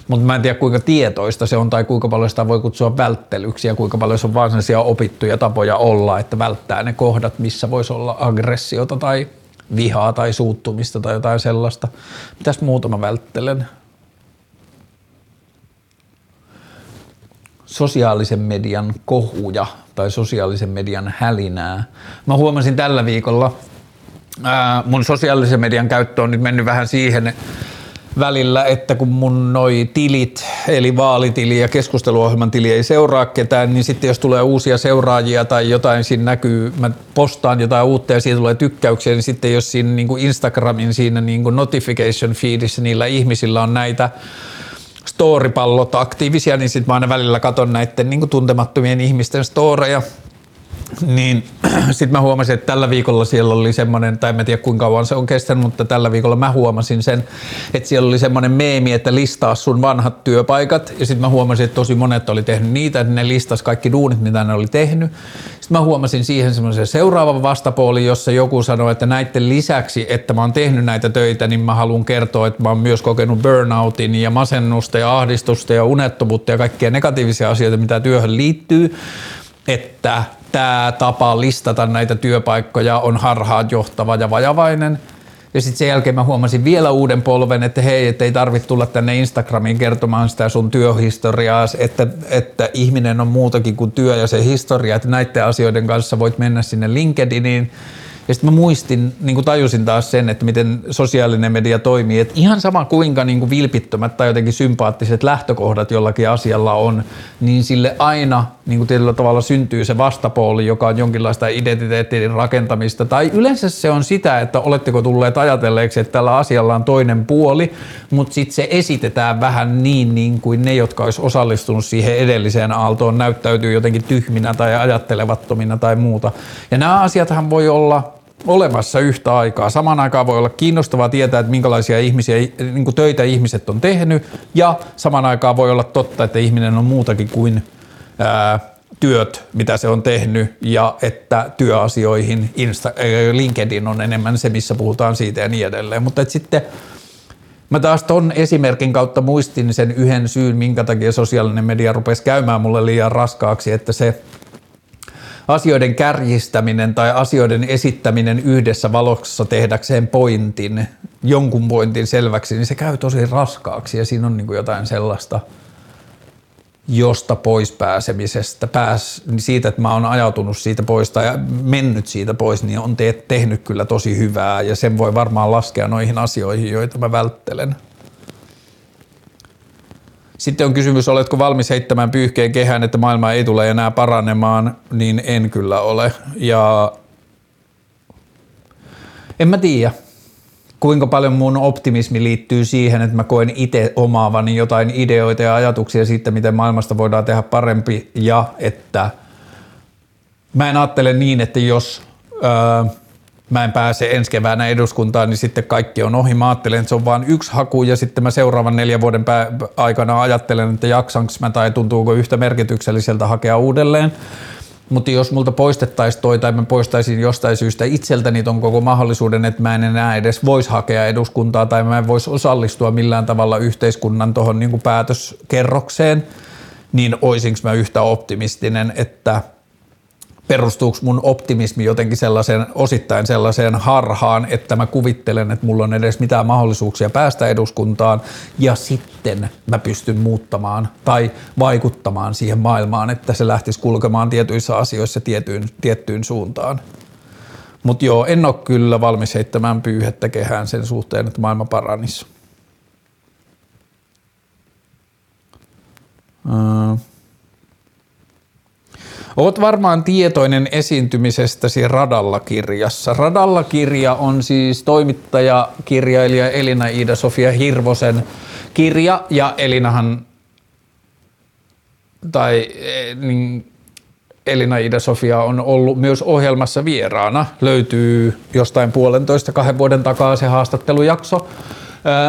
S1: mutta mä en tiedä kuinka tietoista se on tai kuinka paljon sitä voi kutsua välttelyksi ja kuinka paljon se on vaan sellaisia opittuja tapoja olla, että välttää ne kohdat, missä voisi olla aggressiota tai vihaa tai suuttumista tai jotain sellaista. Mitäs muuta mä välttelen? Sosiaalisen median kohuja tai sosiaalisen median hälinää. Mä huomasin tällä viikolla, ää, mun sosiaalisen median käyttö on nyt mennyt vähän siihen, välillä, että kun mun noi tilit, eli vaalitili ja keskusteluohjelman tili ei seuraa ketään, niin sitten jos tulee uusia seuraajia tai jotain siinä näkyy, mä postaan jotain uutta ja siitä tulee tykkäyksiä, niin sitten jos siinä niin kuin Instagramin siinä niin kuin notification feedissä niillä ihmisillä on näitä storypallot aktiivisia, niin sitten mä aina välillä katon näiden niin tuntemattomien ihmisten storeja, niin (clears throat) sitten mä huomasin, että tällä viikolla siellä oli semmoinen, tai en tiedä kuinka kauan se on kestänyt, mutta tällä viikolla mä huomasin sen, että siellä oli semmoinen meemi, että listaa sun vanhat työpaikat. Ja sitten mä huomasin, että tosi monet oli tehnyt niitä, että ne listas kaikki duunit, mitä ne oli tehnyt. Sitten mä huomasin siihen semmoisen seuraavan vastapuoli, jossa joku sanoi, että näiden lisäksi, että mä oon tehnyt näitä töitä, niin mä haluan kertoa, että mä oon myös kokenut burnoutin ja masennusta ja ahdistusta ja unettomuutta ja kaikkia negatiivisia asioita, mitä työhön liittyy että tämä tapa listata näitä työpaikkoja on harhaan johtava ja vajavainen. Ja sitten sen jälkeen mä huomasin vielä uuden polven, että hei, että ei tarvitse tulla tänne Instagramiin kertomaan sitä sun työhistoriaa, että, että ihminen on muutakin kuin työ ja se historia, että näiden asioiden kanssa voit mennä sinne LinkedIniin ja sitten mä muistin, niin kuin tajusin taas sen, että miten sosiaalinen media toimii, että ihan sama kuinka niin kuin vilpittömät tai jotenkin sympaattiset lähtökohdat jollakin asialla on, niin sille aina niin kuin tietyllä tavalla syntyy se vastapuoli, joka on jonkinlaista identiteetin rakentamista. Tai yleensä se on sitä, että oletteko tulleet ajatelleeksi, että tällä asialla on toinen puoli, mutta sitten se esitetään vähän niin, niin kuin ne, jotka olisi osallistunut siihen edelliseen aaltoon, näyttäytyy jotenkin tyhminä tai ajattelevattomina tai muuta. Ja nämä asiathan voi olla olemassa yhtä aikaa. Samaan aikaan voi olla kiinnostavaa tietää, että minkälaisia ihmisiä, niin kuin töitä ihmiset on tehnyt, ja samaan aikaan voi olla totta, että ihminen on muutakin kuin ää, työt, mitä se on tehnyt, ja että työasioihin Insta, LinkedIn on enemmän se, missä puhutaan siitä ja niin edelleen. Mutta et sitten Mä taas ton esimerkin kautta muistin sen yhden syyn, minkä takia sosiaalinen media rupesi käymään mulle liian raskaaksi, että se asioiden kärjistäminen tai asioiden esittäminen yhdessä valossa tehdäkseen pointin, jonkun pointin selväksi, niin se käy tosi raskaaksi. Ja siinä on niin kuin jotain sellaista josta pois pääsemisestä, pääs, niin siitä, että mä oon ajautunut siitä pois tai mennyt siitä pois, niin on te- tehnyt kyllä tosi hyvää. Ja sen voi varmaan laskea noihin asioihin, joita mä välttelen. Sitten on kysymys, oletko valmis heittämään pyyhkeen kehään, että maailma ei tule enää paranemaan, niin en kyllä ole. Ja en mä tiedä, kuinka paljon mun optimismi liittyy siihen, että mä koen itse omaavani jotain ideoita ja ajatuksia siitä, miten maailmasta voidaan tehdä parempi ja että mä en ajattele niin, että jos öö, mä en pääse ensi keväänä eduskuntaan, niin sitten kaikki on ohi. Mä ajattelen, että se on vain yksi haku ja sitten mä seuraavan neljän vuoden pää- aikana ajattelen, että jaksanko mä tai tuntuuko yhtä merkitykselliseltä hakea uudelleen. Mutta jos multa poistettaisiin toi tai mä poistaisin jostain syystä itseltäni ton koko mahdollisuuden, että mä en enää edes voisi hakea eduskuntaa tai mä en voisi osallistua millään tavalla yhteiskunnan tuohon niin päätöskerrokseen, niin oisinko mä yhtä optimistinen, että – perustuuko mun optimismi jotenkin sellaiseen, osittain sellaiseen harhaan, että mä kuvittelen, että mulla on edes mitään mahdollisuuksia päästä eduskuntaan ja sitten mä pystyn muuttamaan tai vaikuttamaan siihen maailmaan, että se lähtisi kulkemaan tietyissä asioissa tiettyyn, tiettyyn suuntaan. Mutta joo, en ole kyllä valmis heittämään pyyhettä kehään sen suhteen, että maailma paranisi. Uh. Oot varmaan tietoinen esiintymisestäsi Radalla-kirjassa. Radalla-kirja on siis toimittaja, kirjailija Elina Iida-Sofia Hirvosen kirja, ja Elinahan, tai e, niin, Elina Ida-Sofia on ollut myös ohjelmassa vieraana. Löytyy jostain puolentoista kahden vuoden takaa se haastattelujakso.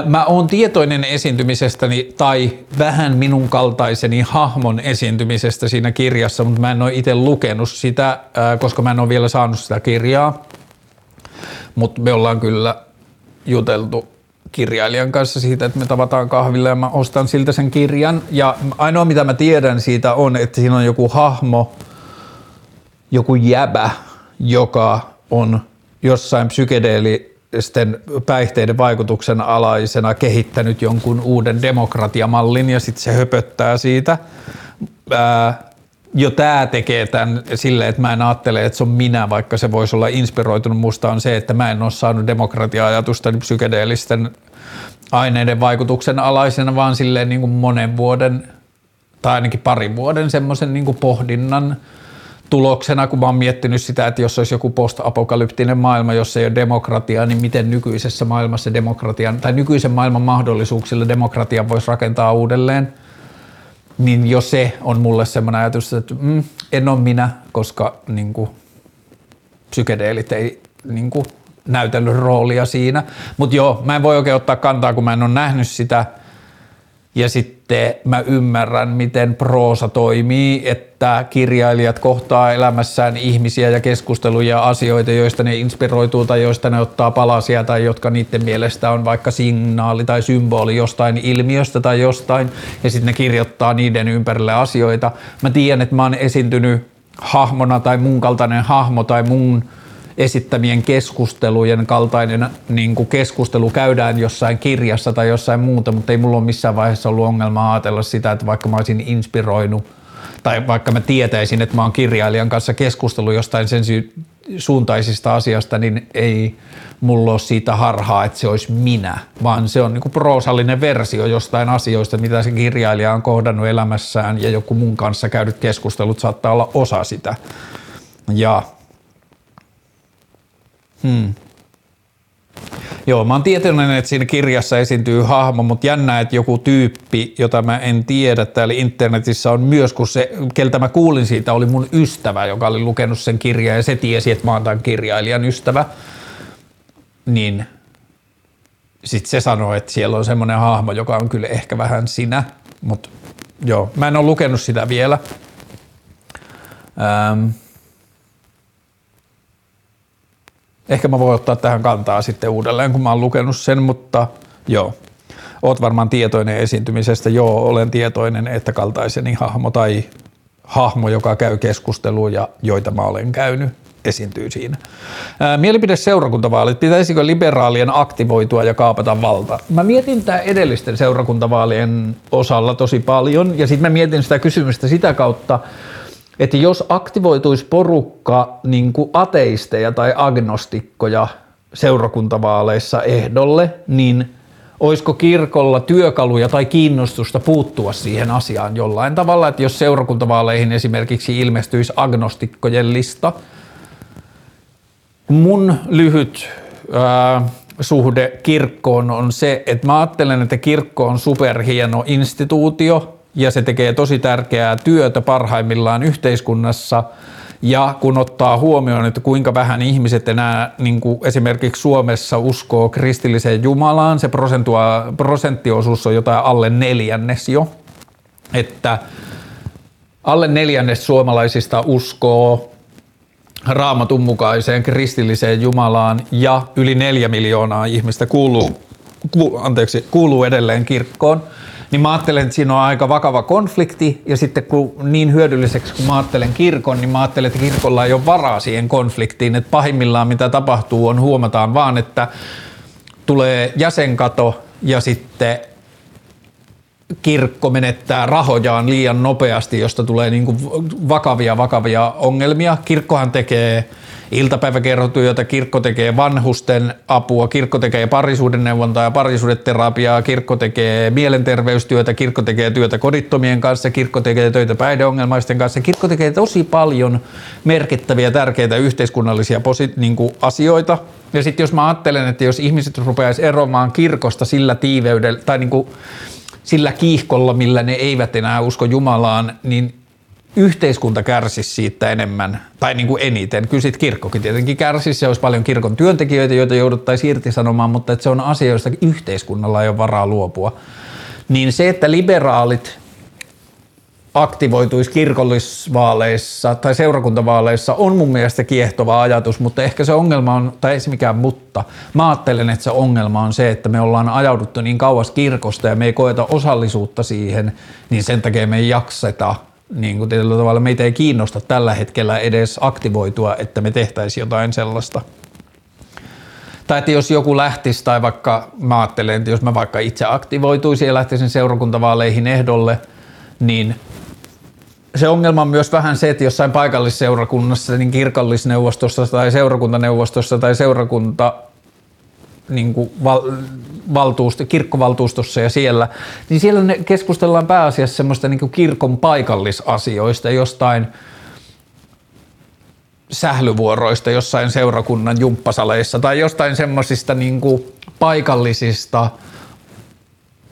S1: Mä oon tietoinen esiintymisestäni tai vähän minun kaltaiseni hahmon esiintymisestä siinä kirjassa, mutta mä en ole itse lukenut sitä, koska mä en ole vielä saanut sitä kirjaa. Mutta me ollaan kyllä juteltu kirjailijan kanssa siitä, että me tavataan kahvilla ja mä ostan siltä sen kirjan. Ja ainoa mitä mä tiedän siitä on, että siinä on joku hahmo, joku jäbä, joka on jossain psykedeeli sitten päihteiden vaikutuksen alaisena kehittänyt jonkun uuden demokratiamallin ja sitten se höpöttää siitä. ää, jo tämä tekee tämän silleen, että mä en ajattele, että se on minä, vaikka se voisi olla inspiroitunut musta, on se, että mä en ole saanut demokratia-ajatusta psykedeellisten aineiden vaikutuksen alaisena, vaan silleen niin kuin monen vuoden tai ainakin parin vuoden semmoisen niin pohdinnan tuloksena, kun mä oon miettinyt sitä, että jos olisi joku post-apokalyptinen maailma, jossa ei ole demokratiaa, niin miten nykyisessä maailmassa demokratian, tai nykyisen maailman mahdollisuuksilla demokratia voisi rakentaa uudelleen, niin jo se on mulle semmoinen ajatus, että mm, en ole minä, koska niin kuin, psykedeelit ei niin kuin, näytellyt roolia siinä. Mutta joo, mä en voi oikein ottaa kantaa, kun mä en ole nähnyt sitä – ja sitten mä ymmärrän, miten proosa toimii, että kirjailijat kohtaa elämässään ihmisiä ja keskusteluja ja asioita, joista ne inspiroituu tai joista ne ottaa palasia tai jotka niiden mielestä on vaikka signaali tai symboli jostain ilmiöstä tai jostain ja sitten ne kirjoittaa niiden ympärille asioita. Mä tiedän, että mä oon esiintynyt hahmona tai mun kaltainen hahmo tai mun esittämien keskustelujen kaltainen niin kuin keskustelu käydään jossain kirjassa tai jossain muuta, mutta ei mulla ole missään vaiheessa ollut ongelma ajatella sitä, että vaikka mä olisin inspiroinut tai vaikka mä tietäisin, että mä oon kirjailijan kanssa keskustellut jostain sen sy- suuntaisista asiasta, niin ei mulla ole siitä harhaa, että se olisi minä, vaan se on niin proosallinen versio jostain asioista, mitä se kirjailija on kohdannut elämässään ja joku mun kanssa käydyt keskustelut saattaa olla osa sitä. Ja Hmm. Joo, mä oon tietoinen, että siinä kirjassa esiintyy hahmo, mutta jännä, että joku tyyppi, jota mä en tiedä täällä internetissä on myös, kun se, keltä mä kuulin siitä, oli mun ystävä, joka oli lukenut sen kirjan ja se tiesi, että mä oon tämän kirjailijan ystävä. Niin sitten se sanoi, että siellä on semmoinen hahmo, joka on kyllä ehkä vähän sinä, mutta joo, mä en ole lukenut sitä vielä. Ähm, Ehkä mä voin ottaa tähän kantaa sitten uudelleen, kun mä oon lukenut sen, mutta joo. Oot varmaan tietoinen esiintymisestä. Joo, olen tietoinen, että kaltaiseni hahmo tai hahmo, joka käy keskusteluja, joita mä olen käynyt, esiintyy siinä. Ää, mielipide seurakuntavaalit. Pitäisikö liberaalien aktivoitua ja kaapata valta? Mä mietin tämä edellisten seurakuntavaalien osalla tosi paljon ja sitten mä mietin sitä kysymystä sitä kautta, että jos aktivoituisi porukka niin kuin ateisteja tai agnostikkoja seurakuntavaaleissa ehdolle, niin olisiko kirkolla työkaluja tai kiinnostusta puuttua siihen asiaan jollain tavalla, että jos seurakuntavaaleihin esimerkiksi ilmestyisi agnostikkojen lista, mun lyhyt ää, suhde kirkkoon on se, että mä ajattelen, että kirkko on superhieno instituutio, ja se tekee tosi tärkeää työtä parhaimmillaan yhteiskunnassa. Ja kun ottaa huomioon, että kuinka vähän ihmiset enää niin kuin esimerkiksi Suomessa uskoo kristilliseen Jumalaan, se prosenttiosuus on jotain alle neljännes jo, että alle neljännes suomalaisista uskoo raamatun mukaiseen kristilliseen Jumalaan ja yli neljä miljoonaa ihmistä kuuluu, ku, anteeksi, kuuluu edelleen kirkkoon niin mä ajattelen, että siinä on aika vakava konflikti, ja sitten kun niin hyödylliseksi kun mä ajattelen kirkon, niin mä ajattelen, että kirkolla ei ole varaa siihen konfliktiin, että pahimmillaan mitä tapahtuu on huomataan vaan, että tulee jäsenkato ja sitten kirkko menettää rahojaan liian nopeasti, josta tulee niin kuin vakavia vakavia ongelmia. Kirkkohan tekee iltapäiväkerhotyötä, kirkko tekee vanhusten apua, kirkko tekee parisuuden neuvontaa ja parisuudeterapiaa, kirkko tekee mielenterveystyötä, kirkko tekee työtä kodittomien kanssa, kirkko tekee töitä päihdeongelmaisten kanssa, kirkko tekee tosi paljon merkittäviä, tärkeitä yhteiskunnallisia posi- niin kuin asioita. Ja sitten jos mä ajattelen, että jos ihmiset rupeaisi eroamaan kirkosta sillä tiiveydellä tai niin kuin sillä kiihkolla, millä ne eivät enää usko Jumalaan, niin yhteiskunta kärsisi siitä enemmän, tai niin kuin eniten. Kyllä sitten kirkkokin tietenkin kärsisi, se olisi paljon kirkon työntekijöitä, joita jouduttaisiin irtisanomaan, mutta että se on asia, josta yhteiskunnalla ei ole varaa luopua. Niin se, että liberaalit aktivoituisi kirkollisvaaleissa tai seurakuntavaaleissa on mun mielestä kiehtova ajatus, mutta ehkä se ongelma on, tai ei se mikään mutta, mä ajattelen, että se ongelma on se, että me ollaan ajauduttu niin kauas kirkosta ja me ei koeta osallisuutta siihen, niin sen takia me ei jakseta niin kuin tietyllä tavalla meitä ei kiinnosta tällä hetkellä edes aktivoitua, että me tehtäisiin jotain sellaista. Tai että jos joku lähtisi, tai vaikka mä ajattelen, että jos mä vaikka itse aktivoituisin ja lähtisin seurakuntavaaleihin ehdolle, niin se ongelma on myös vähän se, että jossain paikallisseurakunnassa, niin kirkollisneuvostossa tai seurakuntaneuvostossa tai seurakunta niin kuin val, valtuust, kirkkovaltuustossa ja siellä, niin siellä ne keskustellaan pääasiassa semmoista niin kuin kirkon paikallisasioista, jostain sählyvuoroista jossain seurakunnan jumppasaleissa tai jostain semmoisista niin paikallisista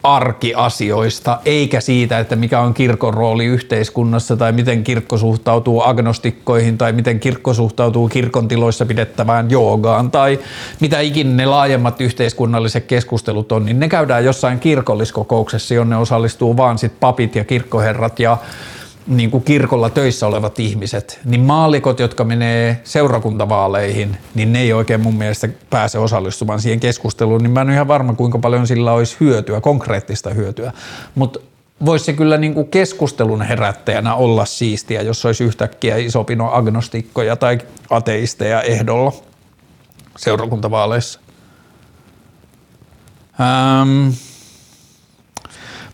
S1: arkiasioista, eikä siitä, että mikä on kirkon rooli yhteiskunnassa tai miten kirkko suhtautuu agnostikkoihin tai miten kirkko suhtautuu kirkon tiloissa pidettävään joogaan tai mitä ikinä ne laajemmat yhteiskunnalliset keskustelut on, niin ne käydään jossain kirkolliskokouksessa, jonne osallistuu vaan sit papit ja kirkkoherrat ja niin kuin kirkolla töissä olevat ihmiset, niin maallikot, jotka menee seurakuntavaaleihin, niin ne ei oikein mun mielestä pääse osallistumaan siihen keskusteluun, niin mä en ole ihan varma, kuinka paljon sillä olisi hyötyä, konkreettista hyötyä. Mutta voisi se kyllä niin kuin keskustelun herättäjänä olla siistiä, jos olisi yhtäkkiä iso pino agnostikkoja tai ateisteja ehdolla seurakuntavaaleissa. Ähm,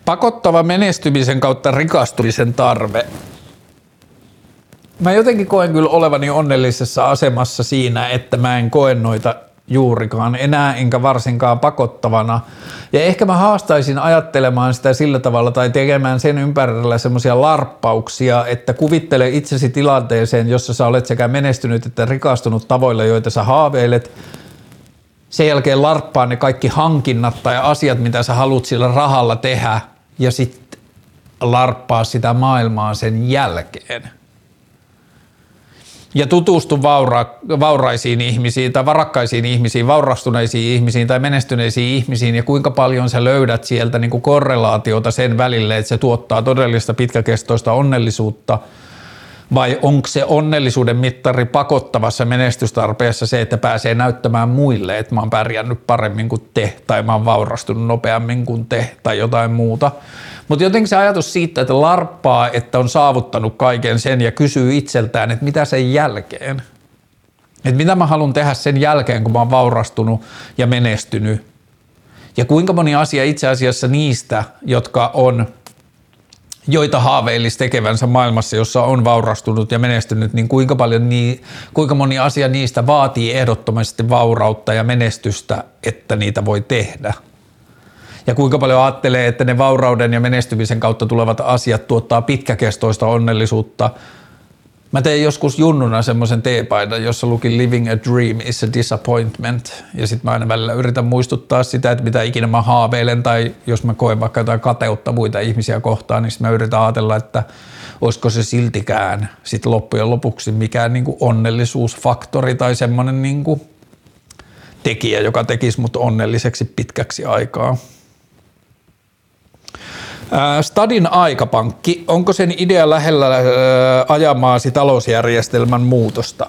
S1: pakottava menestymisen kautta rikastumisen tarve. Mä jotenkin koen kyllä olevani onnellisessa asemassa siinä, että mä en koe noita juurikaan enää, enkä varsinkaan pakottavana. Ja ehkä mä haastaisin ajattelemaan sitä sillä tavalla tai tekemään sen ympärillä semmoisia larppauksia, että kuvittele itsesi tilanteeseen, jossa sä olet sekä menestynyt että rikastunut tavoilla, joita sä haaveilet. Sen jälkeen larppaa ne kaikki hankinnat tai asiat, mitä sä haluat sillä rahalla tehdä ja sitten larppaa sitä maailmaa sen jälkeen. Ja tutustu vaura, vauraisiin ihmisiin tai varakkaisiin ihmisiin, vaurastuneisiin ihmisiin tai menestyneisiin ihmisiin ja kuinka paljon sä löydät sieltä niin kuin korrelaatiota sen välille, että se tuottaa todellista pitkäkestoista onnellisuutta – vai onko se onnellisuuden mittari pakottavassa menestystarpeessa se, että pääsee näyttämään muille, että mä oon pärjännyt paremmin kuin te tai mä oon vaurastunut nopeammin kuin te tai jotain muuta. Mutta jotenkin se ajatus siitä, että larppaa, että on saavuttanut kaiken sen ja kysyy itseltään, että mitä sen jälkeen. Että mitä mä haluan tehdä sen jälkeen, kun mä oon vaurastunut ja menestynyt. Ja kuinka moni asia itse asiassa niistä, jotka on – joita haaveilisi tekevänsä maailmassa, jossa on vaurastunut ja menestynyt, niin kuinka, paljon nii, kuinka moni asia niistä vaatii ehdottomasti vaurautta ja menestystä, että niitä voi tehdä. Ja kuinka paljon ajattelee, että ne vaurauden ja menestymisen kautta tulevat asiat tuottaa pitkäkestoista onnellisuutta – Mä tein joskus junnuna semmoisen teepaidan, jossa luki Living a Dream is a Disappointment. Ja sitten mä aina välillä yritän muistuttaa sitä, että mitä ikinä mä haaveilen tai jos mä koen vaikka jotain kateutta muita ihmisiä kohtaan, niin mä yritän ajatella, että olisiko se siltikään sitten loppujen lopuksi mikään niin onnellisuusfaktori tai semmoinen niin tekijä, joka tekisi mut onnelliseksi pitkäksi aikaa. Stadin aikapankki, onko sen idea lähellä ajamaasi talousjärjestelmän muutosta?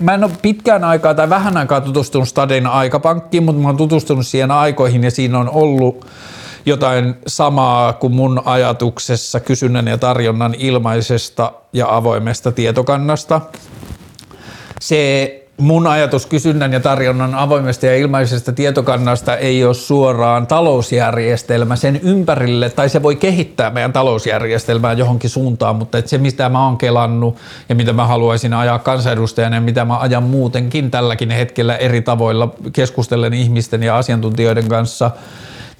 S1: Mä en ole pitkään aikaa tai vähän aikaa tutustunut Stadin aikapankkiin, mutta mä oon tutustunut siihen aikoihin ja siinä on ollut jotain samaa kuin mun ajatuksessa kysynnän ja tarjonnan ilmaisesta ja avoimesta tietokannasta. Se mun ajatus kysynnän ja tarjonnan avoimesta ja ilmaisesta tietokannasta ei ole suoraan talousjärjestelmä sen ympärille, tai se voi kehittää meidän talousjärjestelmää johonkin suuntaan, mutta että se mitä mä oon kelannut ja mitä mä haluaisin ajaa kansanedustajana ja mitä mä ajan muutenkin tälläkin hetkellä eri tavoilla keskustellen ihmisten ja asiantuntijoiden kanssa –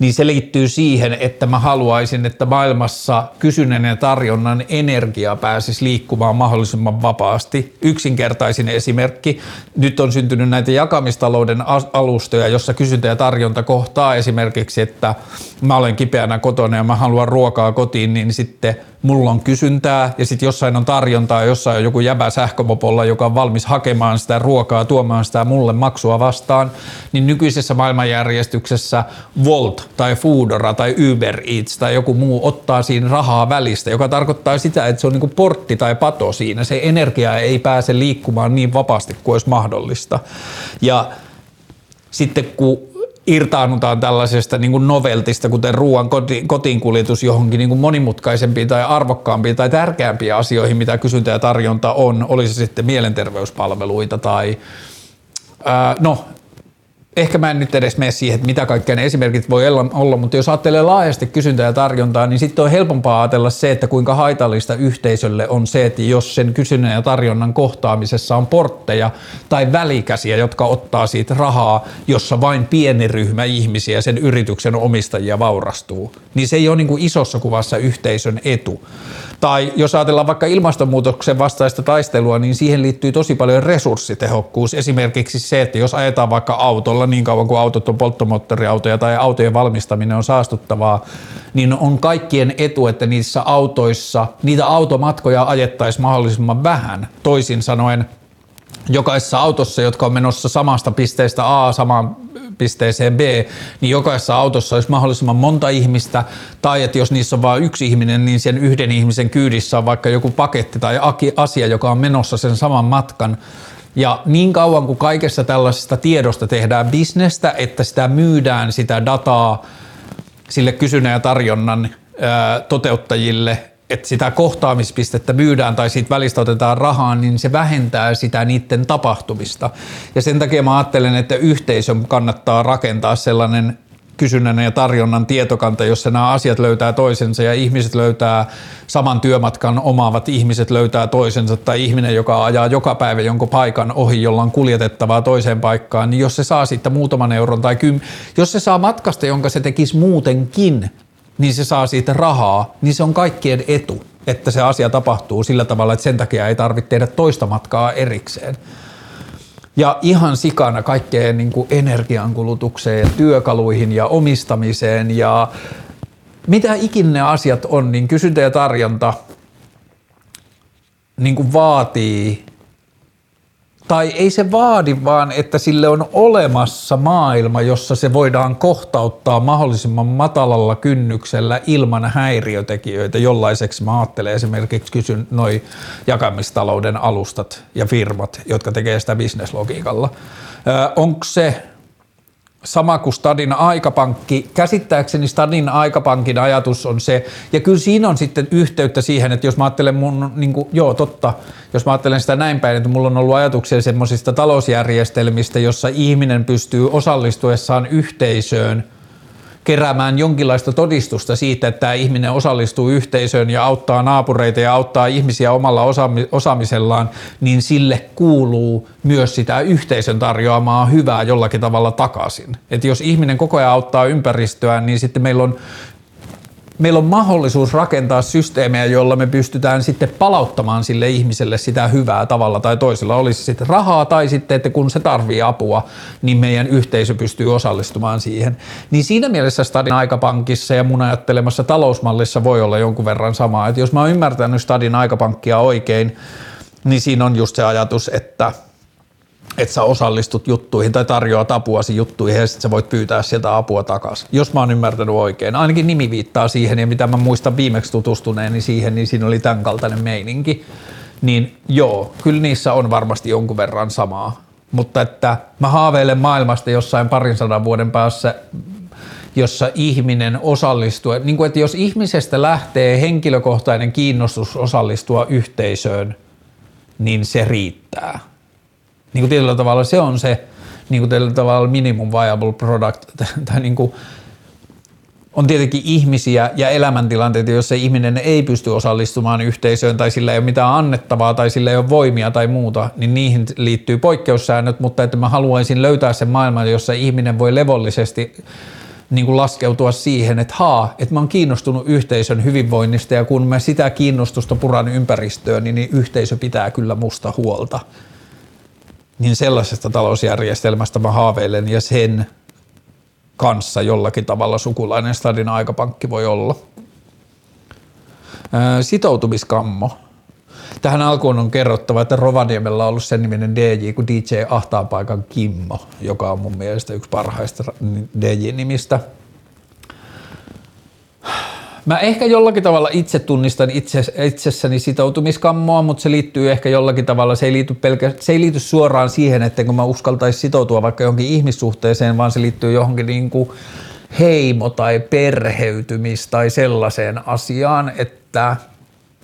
S1: niin se liittyy siihen, että mä haluaisin, että maailmassa kysynnän ja tarjonnan energia pääsisi liikkumaan mahdollisimman vapaasti. Yksinkertaisin esimerkki, nyt on syntynyt näitä jakamistalouden alustoja, jossa kysyntä ja tarjonta kohtaa esimerkiksi, että mä olen kipeänä kotona ja mä haluan ruokaa kotiin, niin sitten – mulla on kysyntää ja sitten jossain on tarjontaa, jossain on joku jäbä sähkömopolla, joka on valmis hakemaan sitä ruokaa, tuomaan sitä mulle maksua vastaan, niin nykyisessä maailmanjärjestyksessä Volt tai Foodora tai Uber Eats tai joku muu ottaa siinä rahaa välistä, joka tarkoittaa sitä, että se on niin portti tai pato siinä. Se energia ei pääse liikkumaan niin vapaasti kuin olisi mahdollista. Ja sitten kun irtaannutaan tällaisesta niin kuin noveltista, kuten ruoan koti, kotiinkuljetus johonkin niin kuin monimutkaisempiin tai arvokkaampiin tai tärkeämpiin asioihin, mitä kysyntä ja tarjonta on, olisi sitten mielenterveyspalveluita tai ää, no, ehkä mä en nyt edes mene siihen, että mitä kaikkea ne esimerkit voi olla, mutta jos ajattelee laajasti kysyntää ja tarjontaa, niin sitten on helpompaa ajatella se, että kuinka haitallista yhteisölle on se, että jos sen kysynnän ja tarjonnan kohtaamisessa on portteja tai välikäsiä, jotka ottaa siitä rahaa, jossa vain pieni ryhmä ihmisiä, sen yrityksen omistajia vaurastuu, niin se ei ole niin kuin isossa kuvassa yhteisön etu. Tai jos ajatellaan vaikka ilmastonmuutoksen vastaista taistelua, niin siihen liittyy tosi paljon resurssitehokkuus. Esimerkiksi se, että jos ajetaan vaikka autolla niin kauan kuin autot on polttomoottoriautoja tai autojen valmistaminen on saastuttavaa, niin on kaikkien etu, että niissä autoissa niitä automatkoja ajettaisiin mahdollisimman vähän. Toisin sanoen jokaisessa autossa, jotka on menossa samasta pisteestä A samaan pisteeseen B, niin jokaisessa autossa olisi mahdollisimman monta ihmistä, tai että jos niissä on vain yksi ihminen, niin sen yhden ihmisen kyydissä on vaikka joku paketti tai asia, joka on menossa sen saman matkan. Ja niin kauan kuin kaikessa tällaisesta tiedosta tehdään bisnestä, että sitä myydään sitä dataa sille kysynnän ja tarjonnan toteuttajille että sitä kohtaamispistettä myydään tai siitä välistä otetaan rahaa, niin se vähentää sitä niiden tapahtumista. Ja sen takia mä ajattelen, että yhteisön kannattaa rakentaa sellainen kysynnän ja tarjonnan tietokanta, jossa nämä asiat löytää toisensa ja ihmiset löytää saman työmatkan omaavat ihmiset löytää toisensa tai ihminen, joka ajaa joka päivä jonkun paikan ohi, jolla on kuljetettavaa toiseen paikkaan, niin jos se saa sitten muutaman euron tai kym, jos se saa matkasta, jonka se tekisi muutenkin niin se saa siitä rahaa, niin se on kaikkien etu, että se asia tapahtuu sillä tavalla, että sen takia ei tarvitse tehdä toista matkaa erikseen. Ja ihan sikana kaikkeen niin kuin energiankulutukseen ja työkaluihin ja omistamiseen. Ja mitä ikinä ne asiat on, niin kysyntä ja tarjonta niin kuin vaatii tai ei se vaadi, vaan että sille on olemassa maailma, jossa se voidaan kohtauttaa mahdollisimman matalalla kynnyksellä ilman häiriötekijöitä, jollaiseksi mä ajattelen esimerkiksi kysyn noi jakamistalouden alustat ja firmat, jotka tekee sitä bisneslogiikalla. Onko se sama kuin Stadin aikapankki. Käsittääkseni Stadin aikapankin ajatus on se, ja kyllä siinä on sitten yhteyttä siihen, että jos mä ajattelen mun, niin kuin, joo totta, jos mä ajattelen sitä näin päin, että mulla on ollut ajatuksia semmoisista talousjärjestelmistä, jossa ihminen pystyy osallistuessaan yhteisöön – keräämään jonkinlaista todistusta siitä, että tämä ihminen osallistuu yhteisöön ja auttaa naapureita ja auttaa ihmisiä omalla osaamisellaan, niin sille kuuluu myös sitä yhteisön tarjoamaa hyvää jollakin tavalla takaisin. Et jos ihminen koko ajan auttaa ympäristöä, niin sitten meillä on meillä on mahdollisuus rakentaa systeemejä, joilla me pystytään sitten palauttamaan sille ihmiselle sitä hyvää tavalla tai toisella. Olisi sitten rahaa tai sitten, että kun se tarvii apua, niin meidän yhteisö pystyy osallistumaan siihen. Niin siinä mielessä Stadin aikapankissa ja mun ajattelemassa talousmallissa voi olla jonkun verran samaa. Että jos mä oon ymmärtänyt Stadin aikapankkia oikein, niin siinä on just se ajatus, että – että sä osallistut juttuihin tai tarjoat apuasi juttuihin ja sitten sä voit pyytää sieltä apua takaisin. Jos mä oon ymmärtänyt oikein. Ainakin nimi viittaa siihen ja mitä mä muistan viimeksi tutustuneeni siihen, niin siinä oli tämän kaltainen meininki. Niin joo, kyllä niissä on varmasti jonkun verran samaa. Mutta että mä haaveilen maailmasta jossain parin sadan vuoden päässä, jossa ihminen osallistuu, niin kuin, että jos ihmisestä lähtee henkilökohtainen kiinnostus osallistua yhteisöön, niin se riittää niin kuin tietyllä tavalla se on se niin kuin tietyllä tavalla minimum viable product, (laughs) tai niin kuin, on tietenkin ihmisiä ja elämäntilanteita, joissa ihminen ei pysty osallistumaan yhteisöön tai sillä ei ole mitään annettavaa tai sillä ei ole voimia tai muuta, niin niihin liittyy poikkeussäännöt, mutta että mä haluaisin löytää sen maailman, jossa ihminen voi levollisesti niin kuin laskeutua siihen, että haa, että mä oon kiinnostunut yhteisön hyvinvoinnista ja kun mä sitä kiinnostusta puran ympäristöön, niin, niin yhteisö pitää kyllä musta huolta niin sellaisesta talousjärjestelmästä mä haaveilen ja sen kanssa jollakin tavalla sukulainen Stadin aikapankki voi olla. Sitoutumiskammo. Tähän alkuun on kerrottava, että Rovaniemellä on ollut sen niminen DJ kuin DJ Ahtaapaikan Kimmo, joka on mun mielestä yksi parhaista DJ-nimistä – Mä ehkä jollakin tavalla itse tunnistan itse, itsessäni sitoutumiskammoa, mutta se liittyy ehkä jollakin tavalla, se ei liity, pelkä, se ei liity suoraan siihen, että kun mä uskaltaisin sitoutua vaikka johonkin ihmissuhteeseen, vaan se liittyy johonkin niin kuin heimo- tai perheytymis- tai sellaiseen asiaan, että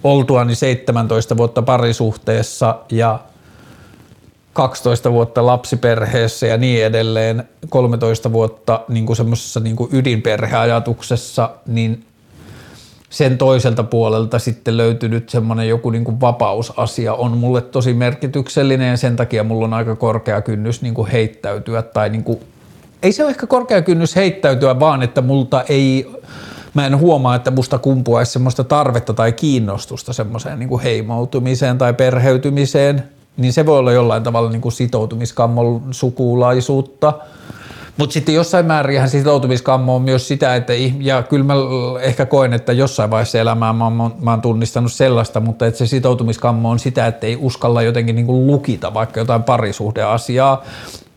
S1: oltuani 17 vuotta parisuhteessa ja 12 vuotta lapsiperheessä ja niin edelleen, 13 vuotta niin kuin semmoisessa niin kuin ydinperheajatuksessa, niin sen toiselta puolelta sitten löytynyt semmoinen joku niin kuin vapausasia. On mulle tosi merkityksellinen ja sen takia mulla on aika korkea kynnys niin kuin heittäytyä tai niin kuin, ei se ole ehkä korkea kynnys heittäytyä, vaan että multa ei, mä en huomaa, että musta kumpuaisi semmoista tarvetta tai kiinnostusta semmoiseen niin kuin heimoutumiseen tai perheytymiseen, niin se voi olla jollain tavalla niin kuin sitoutumiskammon sukulaisuutta – mutta sitten jossain määrin sitoutumiskammo on myös sitä, että ja kyllä mä ehkä koen, että jossain vaiheessa elämää mä oon, mä oon tunnistanut sellaista, mutta että se sitoutumiskammo on sitä, että ei uskalla jotenkin niin kuin lukita vaikka jotain parisuhdeasiaa,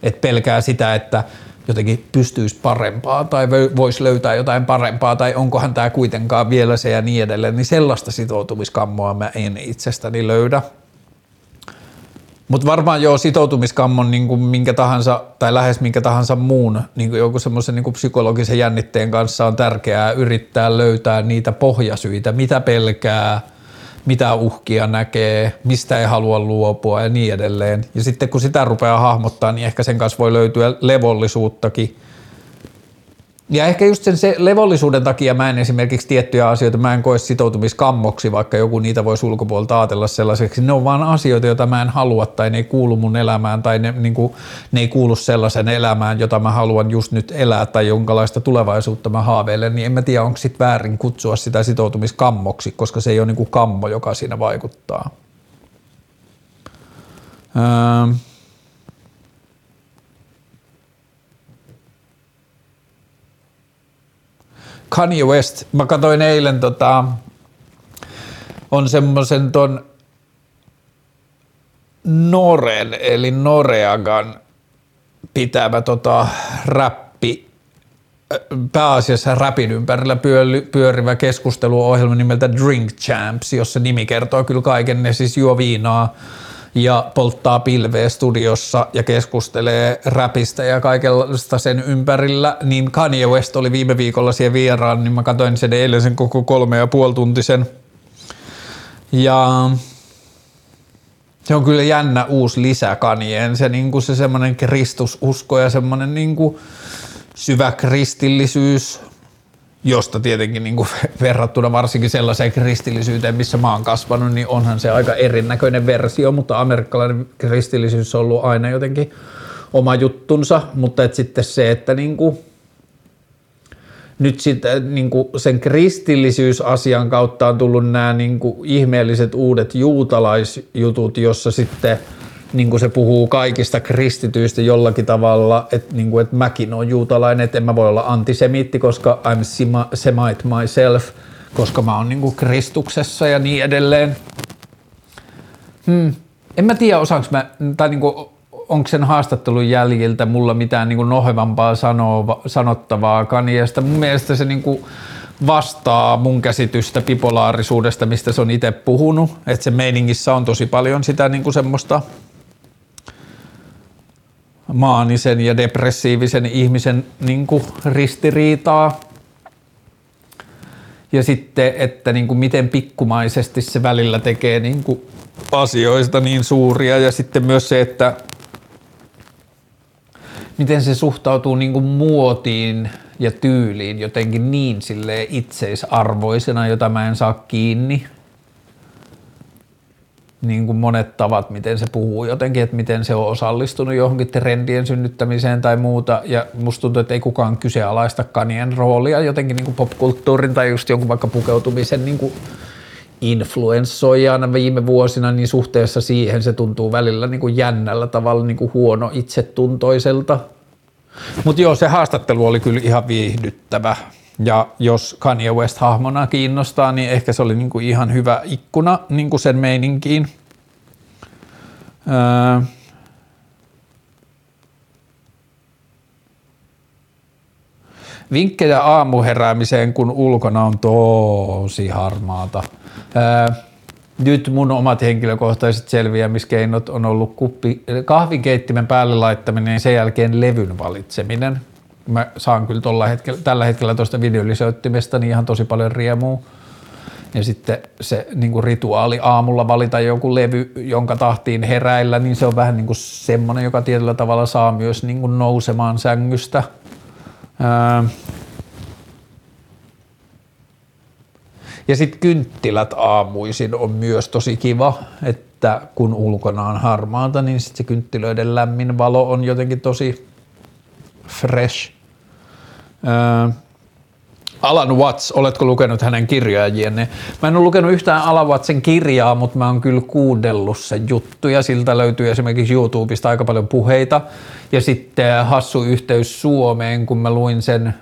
S1: että pelkää sitä, että jotenkin pystyisi parempaa tai voisi löytää jotain parempaa tai onkohan tämä kuitenkaan vielä se ja niin edelleen, niin sellaista sitoutumiskammoa mä en itsestäni löydä. Mutta varmaan joo, sitoutumiskammon niin kuin minkä tahansa, tai lähes minkä tahansa muun niin kuin joku semmoisen niin psykologisen jännitteen kanssa on tärkeää yrittää löytää niitä pohjasyitä, mitä pelkää, mitä uhkia näkee, mistä ei halua luopua ja niin edelleen. Ja sitten kun sitä rupeaa hahmottaa, niin ehkä sen kanssa voi löytyä levollisuuttakin – ja ehkä just sen se levollisuuden takia mä en esimerkiksi tiettyjä asioita, mä en koe sitoutumiskammoksi, vaikka joku niitä voisi ulkopuolelta ajatella sellaiseksi. Ne on vaan asioita, joita mä en halua tai ne ei kuulu mun elämään tai ne, niin kuin, ne ei kuulu sellaisen elämään, jota mä haluan just nyt elää tai jonkalaista tulevaisuutta mä haaveilen, niin en mä tiedä, onko sit väärin kutsua sitä sitoutumiskammoksi, koska se ei ole niin kuin kammo, joka siinä vaikuttaa. Öö. Kanye West, mä katsoin eilen tota, on semmoisen ton Noren, eli Noreagan pitävä tota, räppi, pääasiassa räpin ympärillä pyörivä keskusteluohjelma nimeltä Drink Champs, jossa nimi kertoo kyllä kaiken, ne siis juo viinaa, ja polttaa pilveä studiossa ja keskustelee räpistä ja kaikenlaista sen ympärillä, niin Kanye West oli viime viikolla siellä vieraan, niin mä katsoin sen eilen sen koko kolme ja puoli tuntisen. Ja se on kyllä jännä uusi lisä Kanyeen, se, niin se semmoinen kristususko ja semmoinen niin syvä kristillisyys josta tietenkin niin kuin (laughs) verrattuna varsinkin sellaiseen kristillisyyteen, missä mä oon kasvanut, niin onhan se aika erinäköinen versio, mutta amerikkalainen kristillisyys on ollut aina jotenkin oma juttunsa, mutta et sitten se, että niin kuin, nyt sitten niin kuin sen kristillisyysasian kautta on tullut nämä niin kuin ihmeelliset uudet juutalaisjutut, jossa sitten – niin kuin se puhuu kaikista kristityistä jollakin tavalla, että, niin kuin, että mäkin olen juutalainen, että en mä voi olla antisemiitti, koska I'm semite myself, koska mä oon niin kuin Kristuksessa ja niin edelleen. Hmm. En mä tiedä, osaanko mä, tai niin kuin, onko sen haastattelun jäljiltä mulla mitään niin kuin nohevampaa sanova, sanottavaa Kaniesta. Mun mielestä se niin kuin vastaa mun käsitystä bipolaarisuudesta, mistä se on itse puhunut. Että se meiningissä on tosi paljon sitä niin kuin semmoista maanisen ja depressiivisen ihmisen niin kuin ristiriitaa. Ja sitten, että niin kuin miten pikkumaisesti se välillä tekee niin kuin asioista niin suuria ja sitten myös se, että miten se suhtautuu niin kuin muotiin ja tyyliin jotenkin niin itseisarvoisena, jota mä en saa kiinni niin kuin monet tavat, miten se puhuu jotenkin, että miten se on osallistunut johonkin trendien synnyttämiseen tai muuta. Ja musta tuntuu, että ei kukaan kyseenalaista kanien roolia jotenkin niin kuin popkulttuurin tai just jonkun vaikka pukeutumisen niin kuin influenssoijana viime vuosina, niin suhteessa siihen se tuntuu välillä niin kuin jännällä tavalla niin kuin huono itsetuntoiselta. Mutta joo, se haastattelu oli kyllä ihan viihdyttävä. Ja jos Kanye West hahmona kiinnostaa, niin ehkä se oli niin kuin ihan hyvä ikkuna niin kuin sen meininkiin. Öö. Vinkkejä aamuheräämiseen, kun ulkona on tosi harmaata. Öö. Nyt mun omat henkilökohtaiset selviämiskeinot on ollut kuppi, kahvikeittimen päälle laittaminen ja sen jälkeen levyn valitseminen mä saan kyllä tolla hetkellä, tällä hetkellä tuosta videolisöittimestä niin ihan tosi paljon riemua. Ja sitten se niin kuin rituaali aamulla valita joku levy, jonka tahtiin heräillä, niin se on vähän niin kuin semmoinen, joka tietyllä tavalla saa myös niin kuin nousemaan sängystä. Ja sitten kynttilät aamuisin on myös tosi kiva, että kun ulkona on harmaata, niin sitten se kynttilöiden lämmin valo on jotenkin tosi fresh. Alan Watts, oletko lukenut hänen kirjaajienne? Mä en ole lukenut yhtään Alan Wattsin kirjaa, mutta mä oon kyllä kuudellut sen juttuja. Siltä löytyy esimerkiksi YouTubesta aika paljon puheita. Ja sitten hassu yhteys Suomeen, kun mä luin sen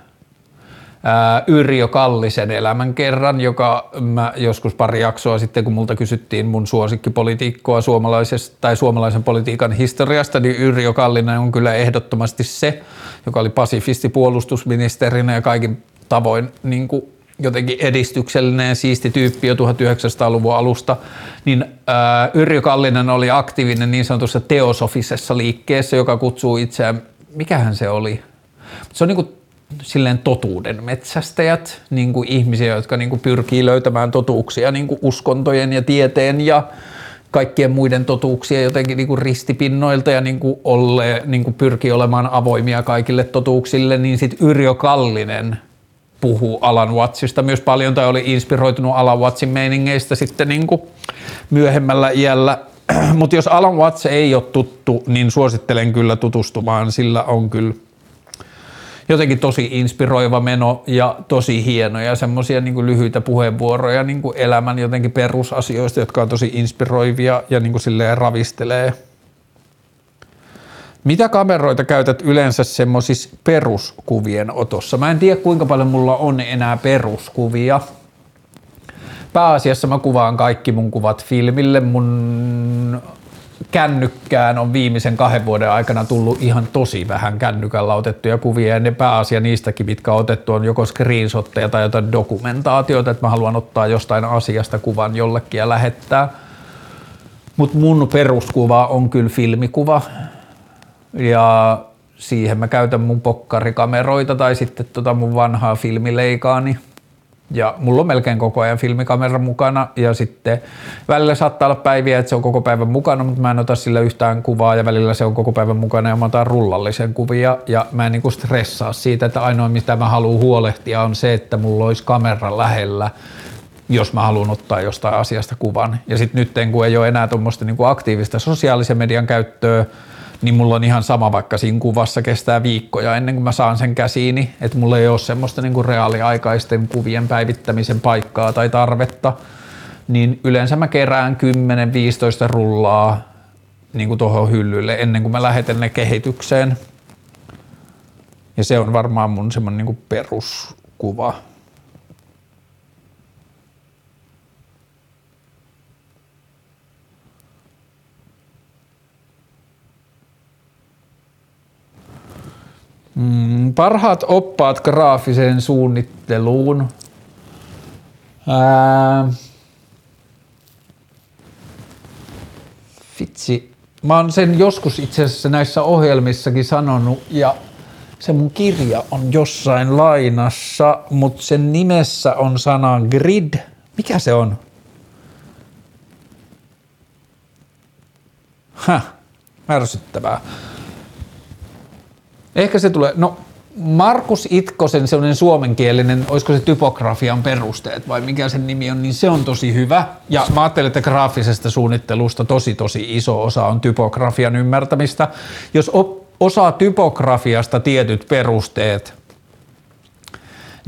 S1: Yrjö Kallisen elämän kerran, joka mä joskus pari jaksoa sitten, kun multa kysyttiin mun suosikkipolitiikkoa suomalaisesta tai suomalaisen politiikan historiasta, niin Yrjö Kallinen on kyllä ehdottomasti se, joka oli pasifisti puolustusministerinä ja kaikin tavoin niin kuin jotenkin edistyksellinen ja siisti tyyppi jo 1900-luvun alusta, niin ää, Yrjö Kallinen oli aktiivinen niin sanotussa teosofisessa liikkeessä, joka kutsuu itseään, mikähän se oli? Se on niin kuin silleen totuuden metsästäjät, niin kuin ihmisiä, jotka niin kuin pyrkii löytämään totuuksia niin kuin uskontojen ja tieteen ja kaikkien muiden totuuksia jotenkin niin kuin ristipinnoilta ja niin kuin olle, niin kuin pyrkii olemaan avoimia kaikille totuuksille, niin sitten Yrjö Kallinen puhuu Alan Wattsista myös paljon tai oli inspiroitunut Alan Wattsin meiningeistä sitten niin kuin myöhemmällä iällä. (clears throat) Mutta jos Alan Watts ei ole tuttu, niin suosittelen kyllä tutustumaan, sillä on kyllä jotenkin tosi inspiroiva meno ja tosi hienoja semmoisia niin lyhyitä puheenvuoroja niin kuin elämän jotenkin perusasioista, jotka on tosi inspiroivia ja niin kuin silleen ravistelee. Mitä kameroita käytät yleensä semmoisissa peruskuvien otossa? Mä en tiedä kuinka paljon mulla on enää peruskuvia. Pääasiassa mä kuvaan kaikki mun kuvat filmille. Mun kännykkään on viimeisen kahden vuoden aikana tullut ihan tosi vähän kännykällä otettuja kuvia. Ja ne pääasia niistäkin, mitkä on otettu, on joko screenshotteja tai jotain dokumentaatiota, että mä haluan ottaa jostain asiasta kuvan jollekin ja lähettää. Mutta mun peruskuva on kyllä filmikuva. Ja siihen mä käytän mun pokkarikameroita tai sitten tota mun vanhaa filmileikaani ja mulla on melkein koko ajan filmikamera mukana ja sitten välillä saattaa olla päiviä, että se on koko päivän mukana, mutta mä en ota sillä yhtään kuvaa ja välillä se on koko päivän mukana ja mä otan rullallisen kuvia ja mä en niinku stressaa siitä, että ainoa mitä mä haluan huolehtia on se, että mulla olisi kamera lähellä jos mä haluan ottaa jostain asiasta kuvan. Ja sitten nyt kun ei ole enää tuommoista niinku aktiivista sosiaalisen median käyttöä, niin mulla on ihan sama, vaikka siinä kuvassa kestää viikkoja ennen kuin mä saan sen käsiini, että mulla ei ole semmoista niin kuin reaaliaikaisten kuvien päivittämisen paikkaa tai tarvetta, niin yleensä mä kerään 10-15 rullaa niin kuin tuohon hyllylle ennen kuin mä lähetän ne kehitykseen. Ja se on varmaan mun semmoinen niin peruskuva. Mm, parhaat oppaat graafiseen suunnitteluun. Ää, vitsi. Mä oon sen joskus itse asiassa näissä ohjelmissakin sanonut ja se mun kirja on jossain lainassa, mutta sen nimessä on sana grid. Mikä se on? Häh, ärsyttävää. Ehkä se tulee, no Markus Itkosen sellainen suomenkielinen, olisiko se typografian perusteet vai mikä sen nimi on, niin se on tosi hyvä. Ja mä ajattelen, että graafisesta suunnittelusta tosi tosi iso osa on typografian ymmärtämistä. Jos osaa typografiasta tietyt perusteet,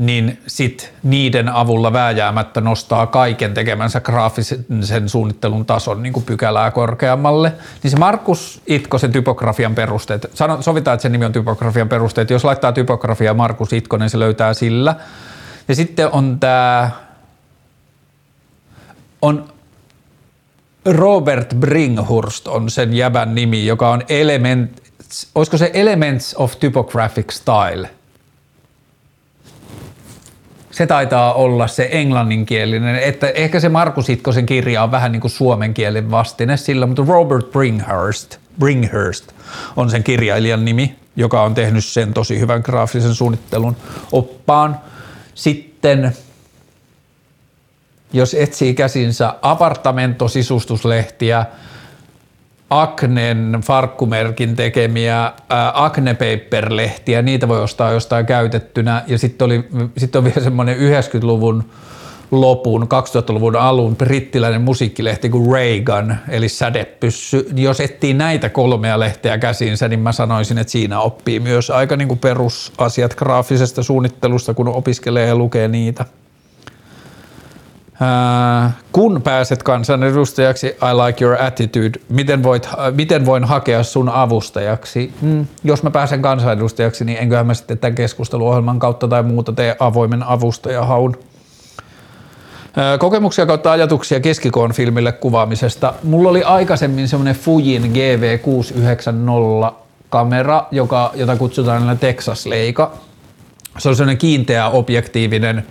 S1: niin sit niiden avulla vääjäämättä nostaa kaiken tekemänsä graafisen suunnittelun tason niin kuin pykälää korkeammalle. Niin se Markus Itkosen typografian perusteet, sano, sovitaan, että sen nimi on typografian perusteet, jos laittaa typografia Markus Itkonen, se löytää sillä. Ja sitten on tämä, on Robert Bringhurst on sen jävän nimi, joka on element, olisiko se Elements of Typographic Style – se taitaa olla se englanninkielinen, että ehkä se Markus Itkosen kirja on vähän niin kuin suomen kielen vastine sillä, mutta Robert Bringhurst, Bringhurst on sen kirjailijan nimi, joka on tehnyt sen tosi hyvän graafisen suunnittelun oppaan. Sitten jos etsii käsinsä apartamento-sisustuslehtiä, Aknen farkkumerkin tekemiä ää, Acne Paper-lehtiä, niitä voi ostaa jostain käytettynä. Ja sitten sit on (laughs) vielä semmoinen 90-luvun lopun, 2000-luvun alun brittiläinen musiikkilehti kuin Reagan, eli sädepyssy. Jos etsii näitä kolmea lehteä käsiinsä, niin mä sanoisin, että siinä oppii myös aika niin kuin perusasiat graafisesta suunnittelusta, kun opiskelee ja lukee niitä. Äh, kun pääset kansanedustajaksi, I like your attitude, miten, voit, miten voin hakea sun avustajaksi? Mm, jos mä pääsen kansanedustajaksi, niin enköhän mä sitten tämän keskusteluohjelman kautta tai muuta tee avoimen avustajahaun. Äh, kokemuksia kautta ajatuksia keskikoon filmille kuvaamisesta. Mulla oli aikaisemmin semmoinen Fujin GV690 kamera, joka, jota kutsutaan Texas Leica. Se on semmoinen kiinteä objektiivinen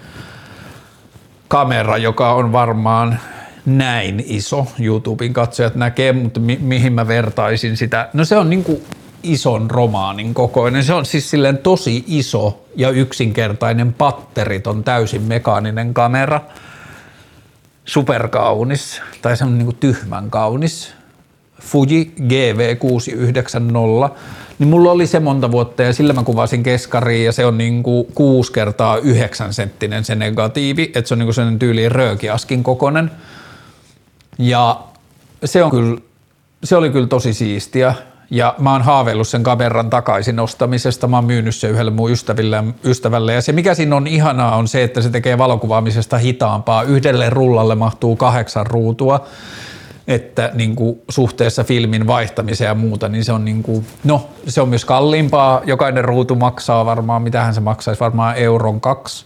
S1: kamera, joka on varmaan näin iso. YouTuben katsojat näkee, mutta mi- mihin mä vertaisin sitä? No se on niin kuin ison romaanin kokoinen. Se on siis silleen tosi iso ja yksinkertainen patteriton, täysin mekaaninen kamera. Superkaunis, tai se on niin tyhmän kaunis. Fuji GV690 niin mulla oli se monta vuotta ja sillä mä kuvasin keskariin ja se on niinku 6 kertaa 9 senttinen se negatiivi, että se on niinku sellainen tyyli röökiaskin kokonen. Ja se, on kyllä, se oli kyllä tosi siistiä ja mä oon haaveillut sen kameran takaisin ostamisesta. Mä oon myynyt se yhdelle mun ystäville, ystävälle ja se mikä siinä on ihanaa on se, että se tekee valokuvaamisesta hitaampaa. Yhdelle rullalle mahtuu kahdeksan ruutua että niin kuin suhteessa filmin vaihtamiseen ja muuta, niin se on, niin kuin, no, se on myös kalliimpaa. Jokainen ruutu maksaa varmaan, mitähän se maksaisi, varmaan euron kaksi.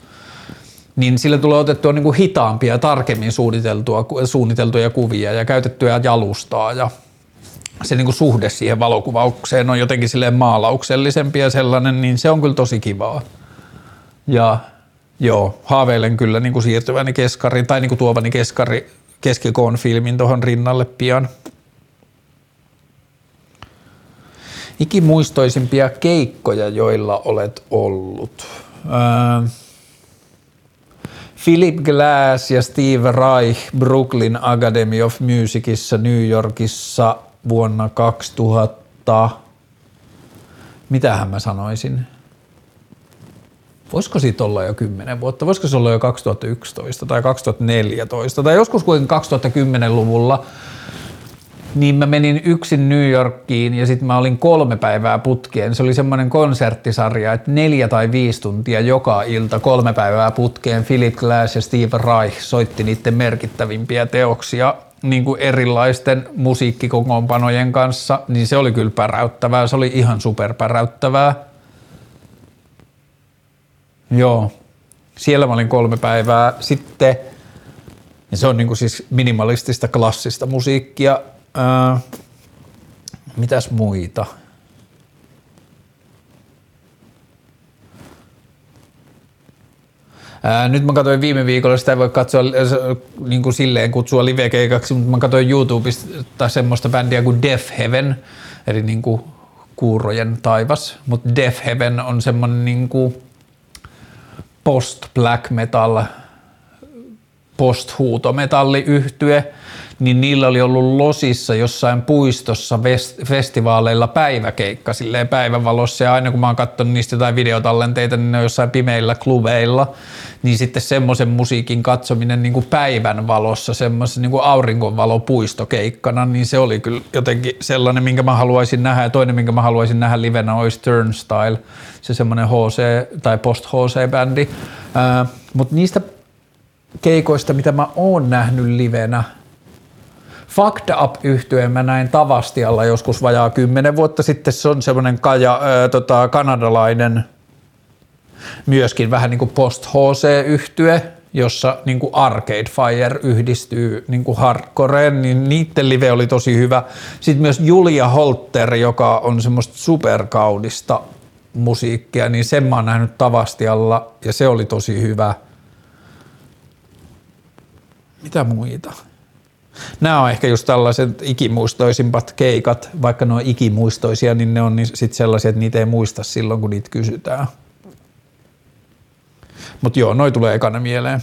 S1: Niin sillä tulee otettua niin kuin hitaampia ja tarkemmin suunniteltua, suunniteltuja kuvia ja käytettyä jalustaa ja se niin kuin suhde siihen valokuvaukseen on jotenkin silleen maalauksellisempi ja sellainen, niin se on kyllä tosi kivaa. Ja joo, haaveilen kyllä niin kuin siirtyväni keskari tai niin kuin tuovani keskari keskikoon filmin tuohon rinnalle pian. Ikimuistoisimpia keikkoja, joilla olet ollut. Ää, Philip Glass ja Steve Reich Brooklyn Academy of Musicissa New Yorkissa vuonna 2000. Mitähän mä sanoisin? Voisiko siitä olla jo 10 vuotta, voisiko se olla jo 2011 tai 2014 tai joskus kuin 2010-luvulla, niin mä menin yksin New Yorkiin ja sitten mä olin kolme päivää putkeen. Se oli semmoinen konserttisarja, että neljä tai viisi tuntia joka ilta kolme päivää putkeen Philip Glass ja Steve Reich soitti niiden merkittävimpiä teoksia niin kuin erilaisten musiikkikokoonpanojen kanssa, niin se oli kyllä päräyttävää, se oli ihan superpäräyttävää. Joo, siellä mä olin kolme päivää sitten, ja se on niin kuin siis minimalistista, klassista musiikkia. Ää, mitäs muita? Ää, nyt mä katsoin viime viikolla, sitä ei voi katsoa niin kuin silleen kutsua live-keikaksi, mutta mä katsoin YouTubesta semmoista bändiä kuin Death Heaven, eli niin kuin kuurojen taivas, mutta Death Heaven on semmoinen niin kuin post-black metal, post-huutometalliyhtye, niin niillä oli ollut Losissa jossain puistossa festivaaleilla päiväkeikka silleen päivänvalossa ja aina kun mä oon katsonut niistä jotain videotallenteita, niin ne on jossain pimeillä klubeilla, niin sitten semmoisen musiikin katsominen niin kuin päivän valossa, semmoisen niin kuin auringonvalopuistokeikkana, niin se oli kyllä jotenkin sellainen, minkä mä haluaisin nähdä. Ja toinen, minkä mä haluaisin nähdä livenä olisi Turnstyle, se semmoinen HC tai post-HC-bändi, mutta niistä keikoista, mitä mä oon nähnyt livenä, Fucked up yhtyeen mä näin Tavastialla joskus vajaa kymmenen vuotta sitten. Se on semmoinen kaja, ää, tota, kanadalainen myöskin vähän niin kuin post-HC-yhtye, jossa niin kuin Arcade Fire yhdistyy niin kuin hardcoreen, niin niiden live oli tosi hyvä. Sitten myös Julia Holter, joka on semmoista superkaudista musiikkia, niin sen mä oon nähnyt Tavastialla ja se oli tosi hyvä. Mitä muita? Nämä on ehkä just tällaiset ikimuistoisimpat keikat, vaikka ne on ikimuistoisia, niin ne on niin sit sellaisia, että niitä ei muista silloin, kun niitä kysytään. Mutta joo, noi tulee ekana mieleen.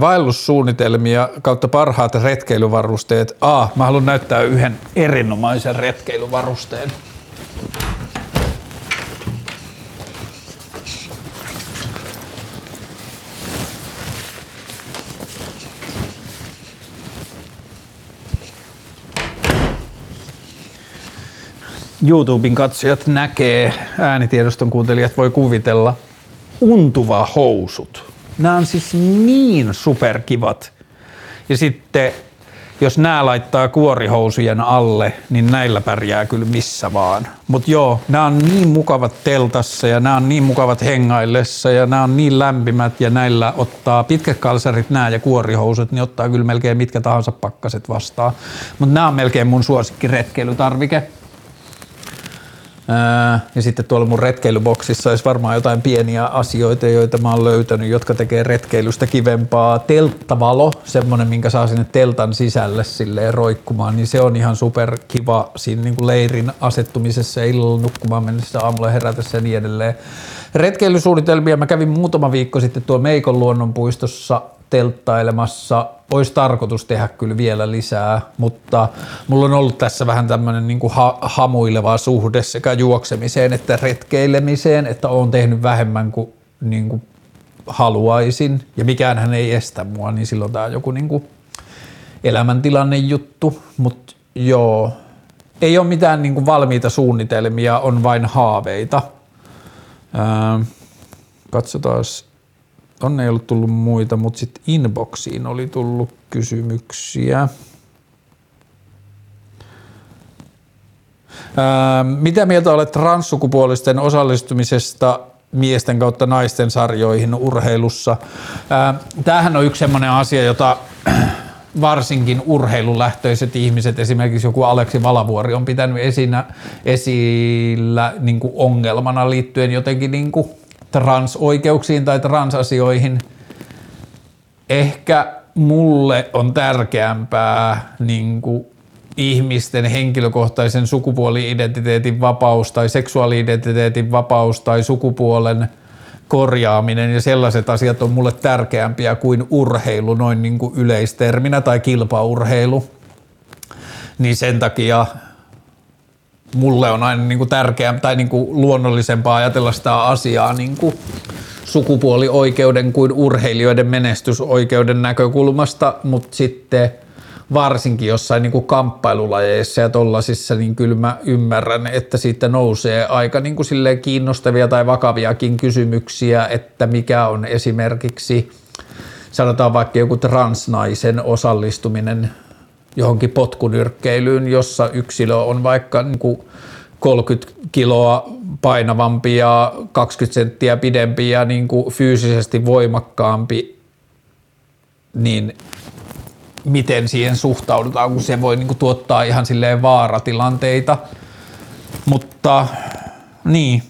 S1: vaellussuunnitelmia kautta parhaat retkeilyvarusteet. A, mä haluan näyttää yhden erinomaisen retkeilyvarusteen. YouTuben katsojat näkee, äänitiedoston kuuntelijat voi kuvitella, untuva housut. Nämä on siis niin superkivat. Ja sitten jos nämä laittaa kuorihousujen alle, niin näillä pärjää kyllä missä vaan. Mutta joo, nämä on niin mukavat teltassa ja nämä on niin mukavat hengaillessa ja nämä on niin lämpimät ja näillä ottaa pitkät kalsarit nämä ja kuorihousut, niin ottaa kyllä melkein mitkä tahansa pakkaset vastaan. Mutta nämä on melkein mun suosikki retkeilytarvike. Ja sitten tuolla mun retkeilyboksissa olisi varmaan jotain pieniä asioita, joita mä oon löytänyt, jotka tekee retkeilystä kivempaa. Telttavalo, semmonen, minkä saa sinne teltan sisälle silleen roikkumaan, niin se on ihan super kiva siinä niin kuin leirin asettumisessa illalla nukkumaan mennessä aamulla herätessä ja niin edelleen. Retkeilysuunnitelmia mä kävin muutama viikko sitten tuolla Meikon luonnonpuistossa telttailemassa. Olisi tarkoitus tehdä kyllä vielä lisää, mutta mulla on ollut tässä vähän tämmöinen niin kuin ha- hamuileva suhde sekä juoksemiseen että retkeilemiseen, että olen tehnyt vähemmän kuin, niin kuin haluaisin ja mikään hän ei estä mua, niin silloin tämä on joku niin kuin elämäntilanne juttu, mutta joo, ei ole mitään niin kuin valmiita suunnitelmia, on vain haaveita. Ää, katsotaan Tonne ei ollut tullut muita, mutta sitten inboxiin oli tullut kysymyksiä. Ää, mitä mieltä olet transsukupuolisten osallistumisesta miesten kautta naisten sarjoihin urheilussa? Ää, tämähän on yksi sellainen asia, jota (clears throat) varsinkin urheilulähtöiset ihmiset, esimerkiksi joku Aleksi Valavuori on pitänyt esinä, esillä niin kuin ongelmana liittyen jotenkin niin kuin transoikeuksiin tai transasioihin. Ehkä mulle on tärkeämpää niin kuin ihmisten henkilökohtaisen sukupuoli-identiteetin vapaus tai seksuaali-identiteetin vapaus tai sukupuolen korjaaminen ja sellaiset asiat on mulle tärkeämpiä kuin urheilu noin niin kuin yleisterminä tai kilpaurheilu. Niin sen takia mulle on aina niin kuin tärkeää tai niin kuin luonnollisempaa ajatella sitä asiaa niin kuin sukupuolioikeuden kuin urheilijoiden menestysoikeuden näkökulmasta, mutta sitten varsinkin jossain niin kuin kamppailulajeissa ja tollasissa, niin kyllä mä ymmärrän, että siitä nousee aika niin kuin kiinnostavia tai vakaviakin kysymyksiä, että mikä on esimerkiksi sanotaan vaikka joku transnaisen osallistuminen johonkin potkunyrkkeilyyn, jossa yksilö on vaikka niin kuin 30 kiloa painavampi ja 20 senttiä pidempi ja niin kuin fyysisesti voimakkaampi, niin miten siihen suhtaudutaan, kun se voi niin kuin tuottaa ihan silleen vaaratilanteita. Mutta niin,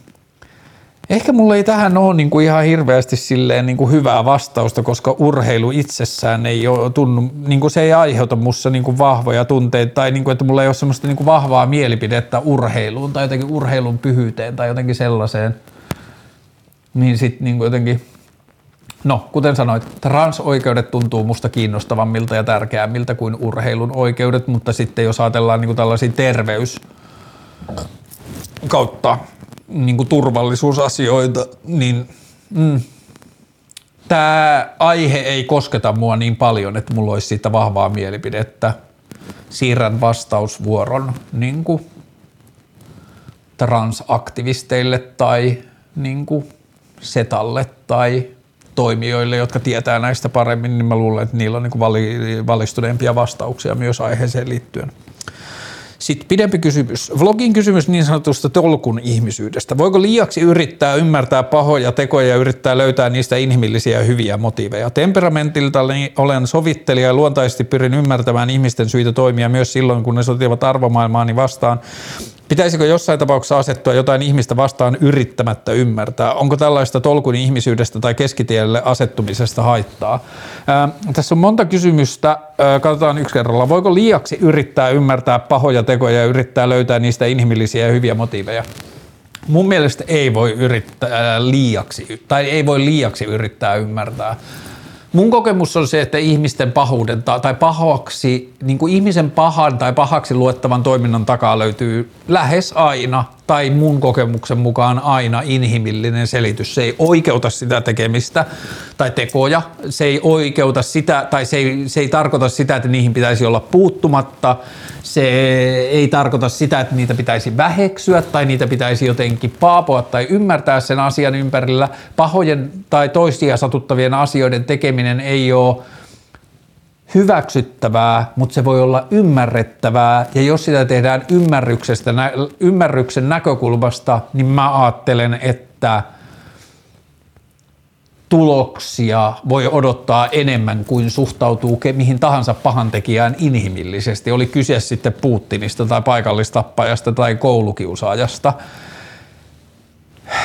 S1: Ehkä mulla ei tähän ole niin kuin ihan hirveästi silleen niin kuin hyvää vastausta, koska urheilu itsessään ei ole tunnu, niin kuin se ei aiheuta mussa niin kuin vahvoja tunteita tai niin kuin, että mulla ei ole semmoista niin kuin vahvaa mielipidettä urheiluun tai jotenkin urheilun pyhyyteen tai jotenkin sellaiseen. Niin sitten niin jotenkin, no kuten sanoit, transoikeudet tuntuu musta kiinnostavammilta ja tärkeämmiltä kuin urheilun oikeudet, mutta sitten jos ajatellaan niin kuin tällaisia terveys kautta niin kuin turvallisuusasioita, niin mm, tämä aihe ei kosketa mua niin paljon, että mulla olisi siitä vahvaa mielipidettä. Siirrän vastausvuoron niin kuin transaktivisteille tai niin kuin setalle tai toimijoille, jotka tietää näistä paremmin, niin mä luulen, että niillä on niin kuin valistuneempia vastauksia myös aiheeseen liittyen. Sitten pidempi kysymys. Vlogin kysymys niin sanotusta tolkun ihmisyydestä. Voiko liiaksi yrittää ymmärtää pahoja tekoja ja yrittää löytää niistä inhimillisiä ja hyviä motiiveja? Temperamentilta olen sovittelija ja luontaisesti pyrin ymmärtämään ihmisten syitä toimia myös silloin, kun ne sotivat arvomaailmaani vastaan. Pitäisikö jossain tapauksessa asettua jotain ihmistä vastaan yrittämättä ymmärtää? Onko tällaista tolkun ihmisyydestä tai keskitielle asettumisesta haittaa? Ää, tässä on monta kysymystä. Ää, katsotaan yksi kerralla. Voiko liiaksi yrittää ymmärtää pahoja tekoja ja yrittää löytää niistä inhimillisiä ja hyviä motiiveja? Mun mielestä ei voi yrittää liiaksi, tai ei voi liiaksi yrittää ymmärtää. Mun kokemus on se, että ihmisten pahuuden tai pahaksi, niin kuin ihmisen pahan tai pahaksi luettavan toiminnan takaa löytyy lähes aina tai mun kokemuksen mukaan aina inhimillinen selitys. Se ei oikeuta sitä tekemistä tai tekoja, se ei oikeuta sitä tai se ei, se ei tarkoita sitä, että niihin pitäisi olla puuttumatta, se ei tarkoita sitä, että niitä pitäisi väheksyä tai niitä pitäisi jotenkin paapoa tai ymmärtää sen asian ympärillä. Pahojen tai toisia satuttavien asioiden tekeminen ei ole hyväksyttävää, mutta se voi olla ymmärrettävää. Ja jos sitä tehdään ymmärryksestä, ymmärryksen näkökulmasta, niin mä ajattelen, että tuloksia voi odottaa enemmän kuin suhtautuu mihin tahansa pahantekijään inhimillisesti. Oli kyse sitten Putinista tai paikallistappajasta tai koulukiusaajasta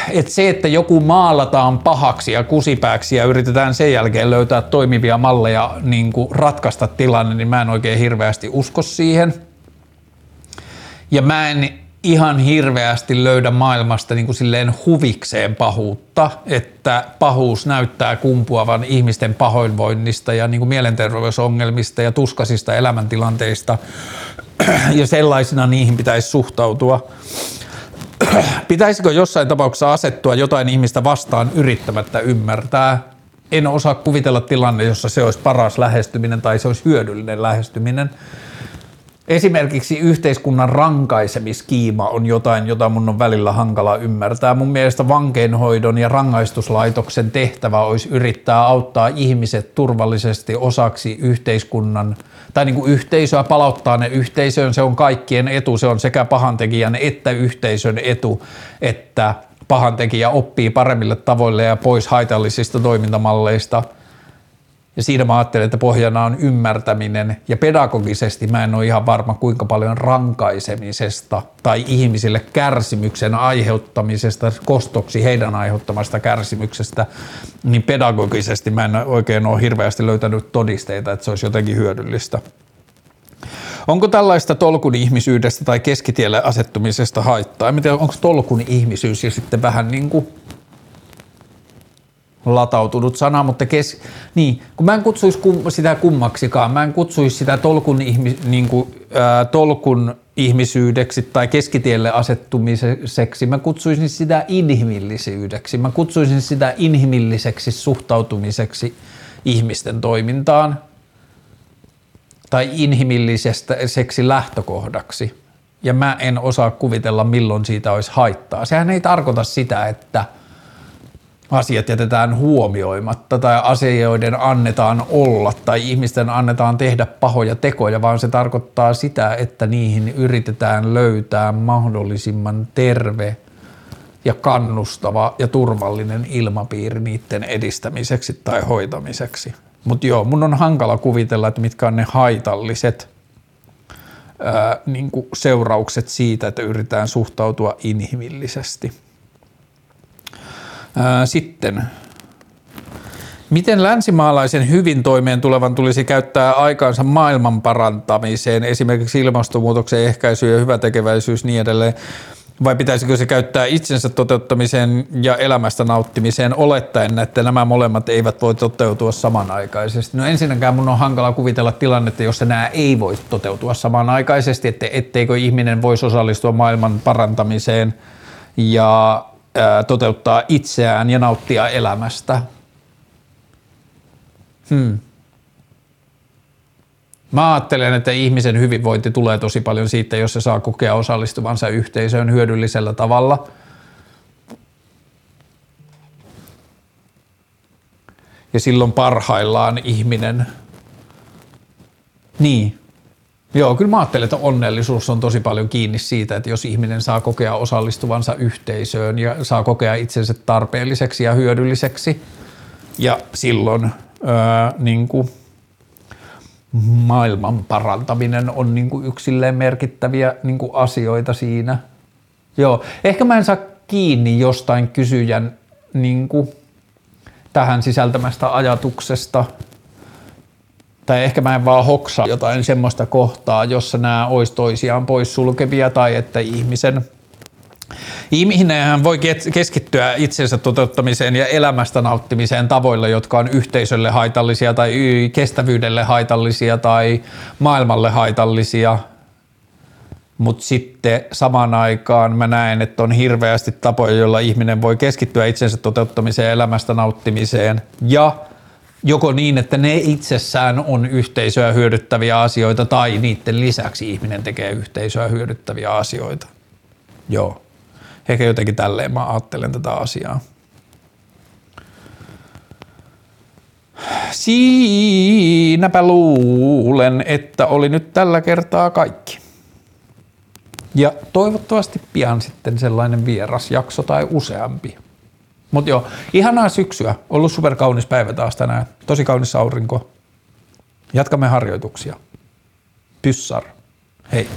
S1: että se, että joku maalataan pahaksi ja kusipääksi ja yritetään sen jälkeen löytää toimivia malleja niin kuin ratkaista tilanne, niin mä en oikein hirveästi usko siihen. Ja mä en ihan hirveästi löydä maailmasta niin kuin silleen huvikseen pahuutta, että pahuus näyttää kumpuavan ihmisten pahoinvoinnista ja niin kuin mielenterveysongelmista ja tuskasista elämäntilanteista (clears throat) ja sellaisina niihin pitäisi suhtautua. (clears throat) Pitäisikö jossain tapauksessa asettua jotain ihmistä vastaan yrittämättä ymmärtää? En osaa kuvitella tilanne, jossa se olisi paras lähestyminen tai se olisi hyödyllinen lähestyminen. Esimerkiksi yhteiskunnan rankaisemiskiima on jotain, jota mun on välillä hankala ymmärtää. Mun mielestä vankeinhoidon ja rangaistuslaitoksen tehtävä olisi yrittää auttaa ihmiset turvallisesti osaksi yhteiskunnan tai niin kuin yhteisöä, palauttaa ne yhteisöön. Se on kaikkien etu, se on sekä pahantekijän että yhteisön etu, että pahantekijä oppii paremmille tavoille ja pois haitallisista toimintamalleista – ja siinä mä ajattelen, että pohjana on ymmärtäminen ja pedagogisesti mä en ole ihan varma kuinka paljon rankaisemisesta tai ihmisille kärsimyksen aiheuttamisesta kostoksi heidän aiheuttamasta kärsimyksestä, niin pedagogisesti mä en oikein ole hirveästi löytänyt todisteita, että se olisi jotenkin hyödyllistä. Onko tällaista tolkun ihmisyydestä tai keskitielle asettumisesta haittaa? En tiedä, onko tolkun ihmisyys ja sitten vähän niin kuin latautunut sana, mutta kes, niin, kun mä en kutsuisi kum, sitä kummaksikaan, mä en kutsuisi sitä tolkun, ihmi, niin kuin, ää, tolkun ihmisyydeksi tai keskitielle asettumiseksi, mä kutsuisin sitä inhimillisyydeksi, mä kutsuisin sitä inhimilliseksi suhtautumiseksi ihmisten toimintaan tai inhimilliseksi lähtökohdaksi. Ja mä en osaa kuvitella, milloin siitä olisi haittaa. Sehän ei tarkoita sitä, että – asiat jätetään huomioimatta tai asioiden annetaan olla tai ihmisten annetaan tehdä pahoja tekoja, vaan se tarkoittaa sitä, että niihin yritetään löytää mahdollisimman terve ja kannustava ja turvallinen ilmapiiri niiden edistämiseksi tai hoitamiseksi. Mutta joo, mun on hankala kuvitella, että mitkä on ne haitalliset ää, niin seuraukset siitä, että yritetään suhtautua inhimillisesti – sitten, miten länsimaalaisen hyvin toimeen tulevan tulisi käyttää aikaansa maailman parantamiseen, esimerkiksi ilmastonmuutoksen ehkäisy ja hyvätekeväisyys niin edelleen, vai pitäisikö se käyttää itsensä toteuttamiseen ja elämästä nauttimiseen olettaen, että nämä molemmat eivät voi toteutua samanaikaisesti? No ensinnäkään mun on hankala kuvitella tilannetta, jossa nämä ei voi toteutua samanaikaisesti, että etteikö ihminen voisi osallistua maailman parantamiseen. Ja toteuttaa itseään ja nauttia elämästä. Hmm. Mä ajattelen, että ihmisen hyvinvointi tulee tosi paljon siitä, jos se saa kokea osallistuvansa yhteisöön hyödyllisellä tavalla. Ja silloin parhaillaan ihminen, niin, Joo, kyllä mä ajattelen, että onnellisuus on tosi paljon kiinni siitä, että jos ihminen saa kokea osallistuvansa yhteisöön ja saa kokea itsensä tarpeelliseksi ja hyödylliseksi ja silloin ää, niin kuin maailman parantaminen on niin kuin yksilleen merkittäviä niin kuin asioita siinä. Joo, ehkä mä en saa kiinni jostain kysyjän niin kuin tähän sisältämästä ajatuksesta – tai ehkä mä en vaan hoksaa jotain semmoista kohtaa, jossa nämä olisi toisiaan poissulkevia tai että ihmisen Ihminenhän voi keskittyä itsensä toteuttamiseen ja elämästä nauttimiseen tavoilla, jotka on yhteisölle haitallisia tai kestävyydelle haitallisia tai maailmalle haitallisia. Mutta sitten samaan aikaan mä näen, että on hirveästi tapoja, joilla ihminen voi keskittyä itsensä toteuttamiseen ja elämästä nauttimiseen ja joko niin, että ne itsessään on yhteisöä hyödyttäviä asioita tai niiden lisäksi ihminen tekee yhteisöä hyödyttäviä asioita. Joo. Ehkä jotenkin tälleen mä ajattelen tätä asiaa. Siinäpä luulen, että oli nyt tällä kertaa kaikki. Ja toivottavasti pian sitten sellainen vieras jakso tai useampi. Mutta joo, ihanaa syksyä. Ollut super kaunis päivä taas tänään. Tosi kaunis aurinko. Jatkamme harjoituksia. Pyssar. Hei.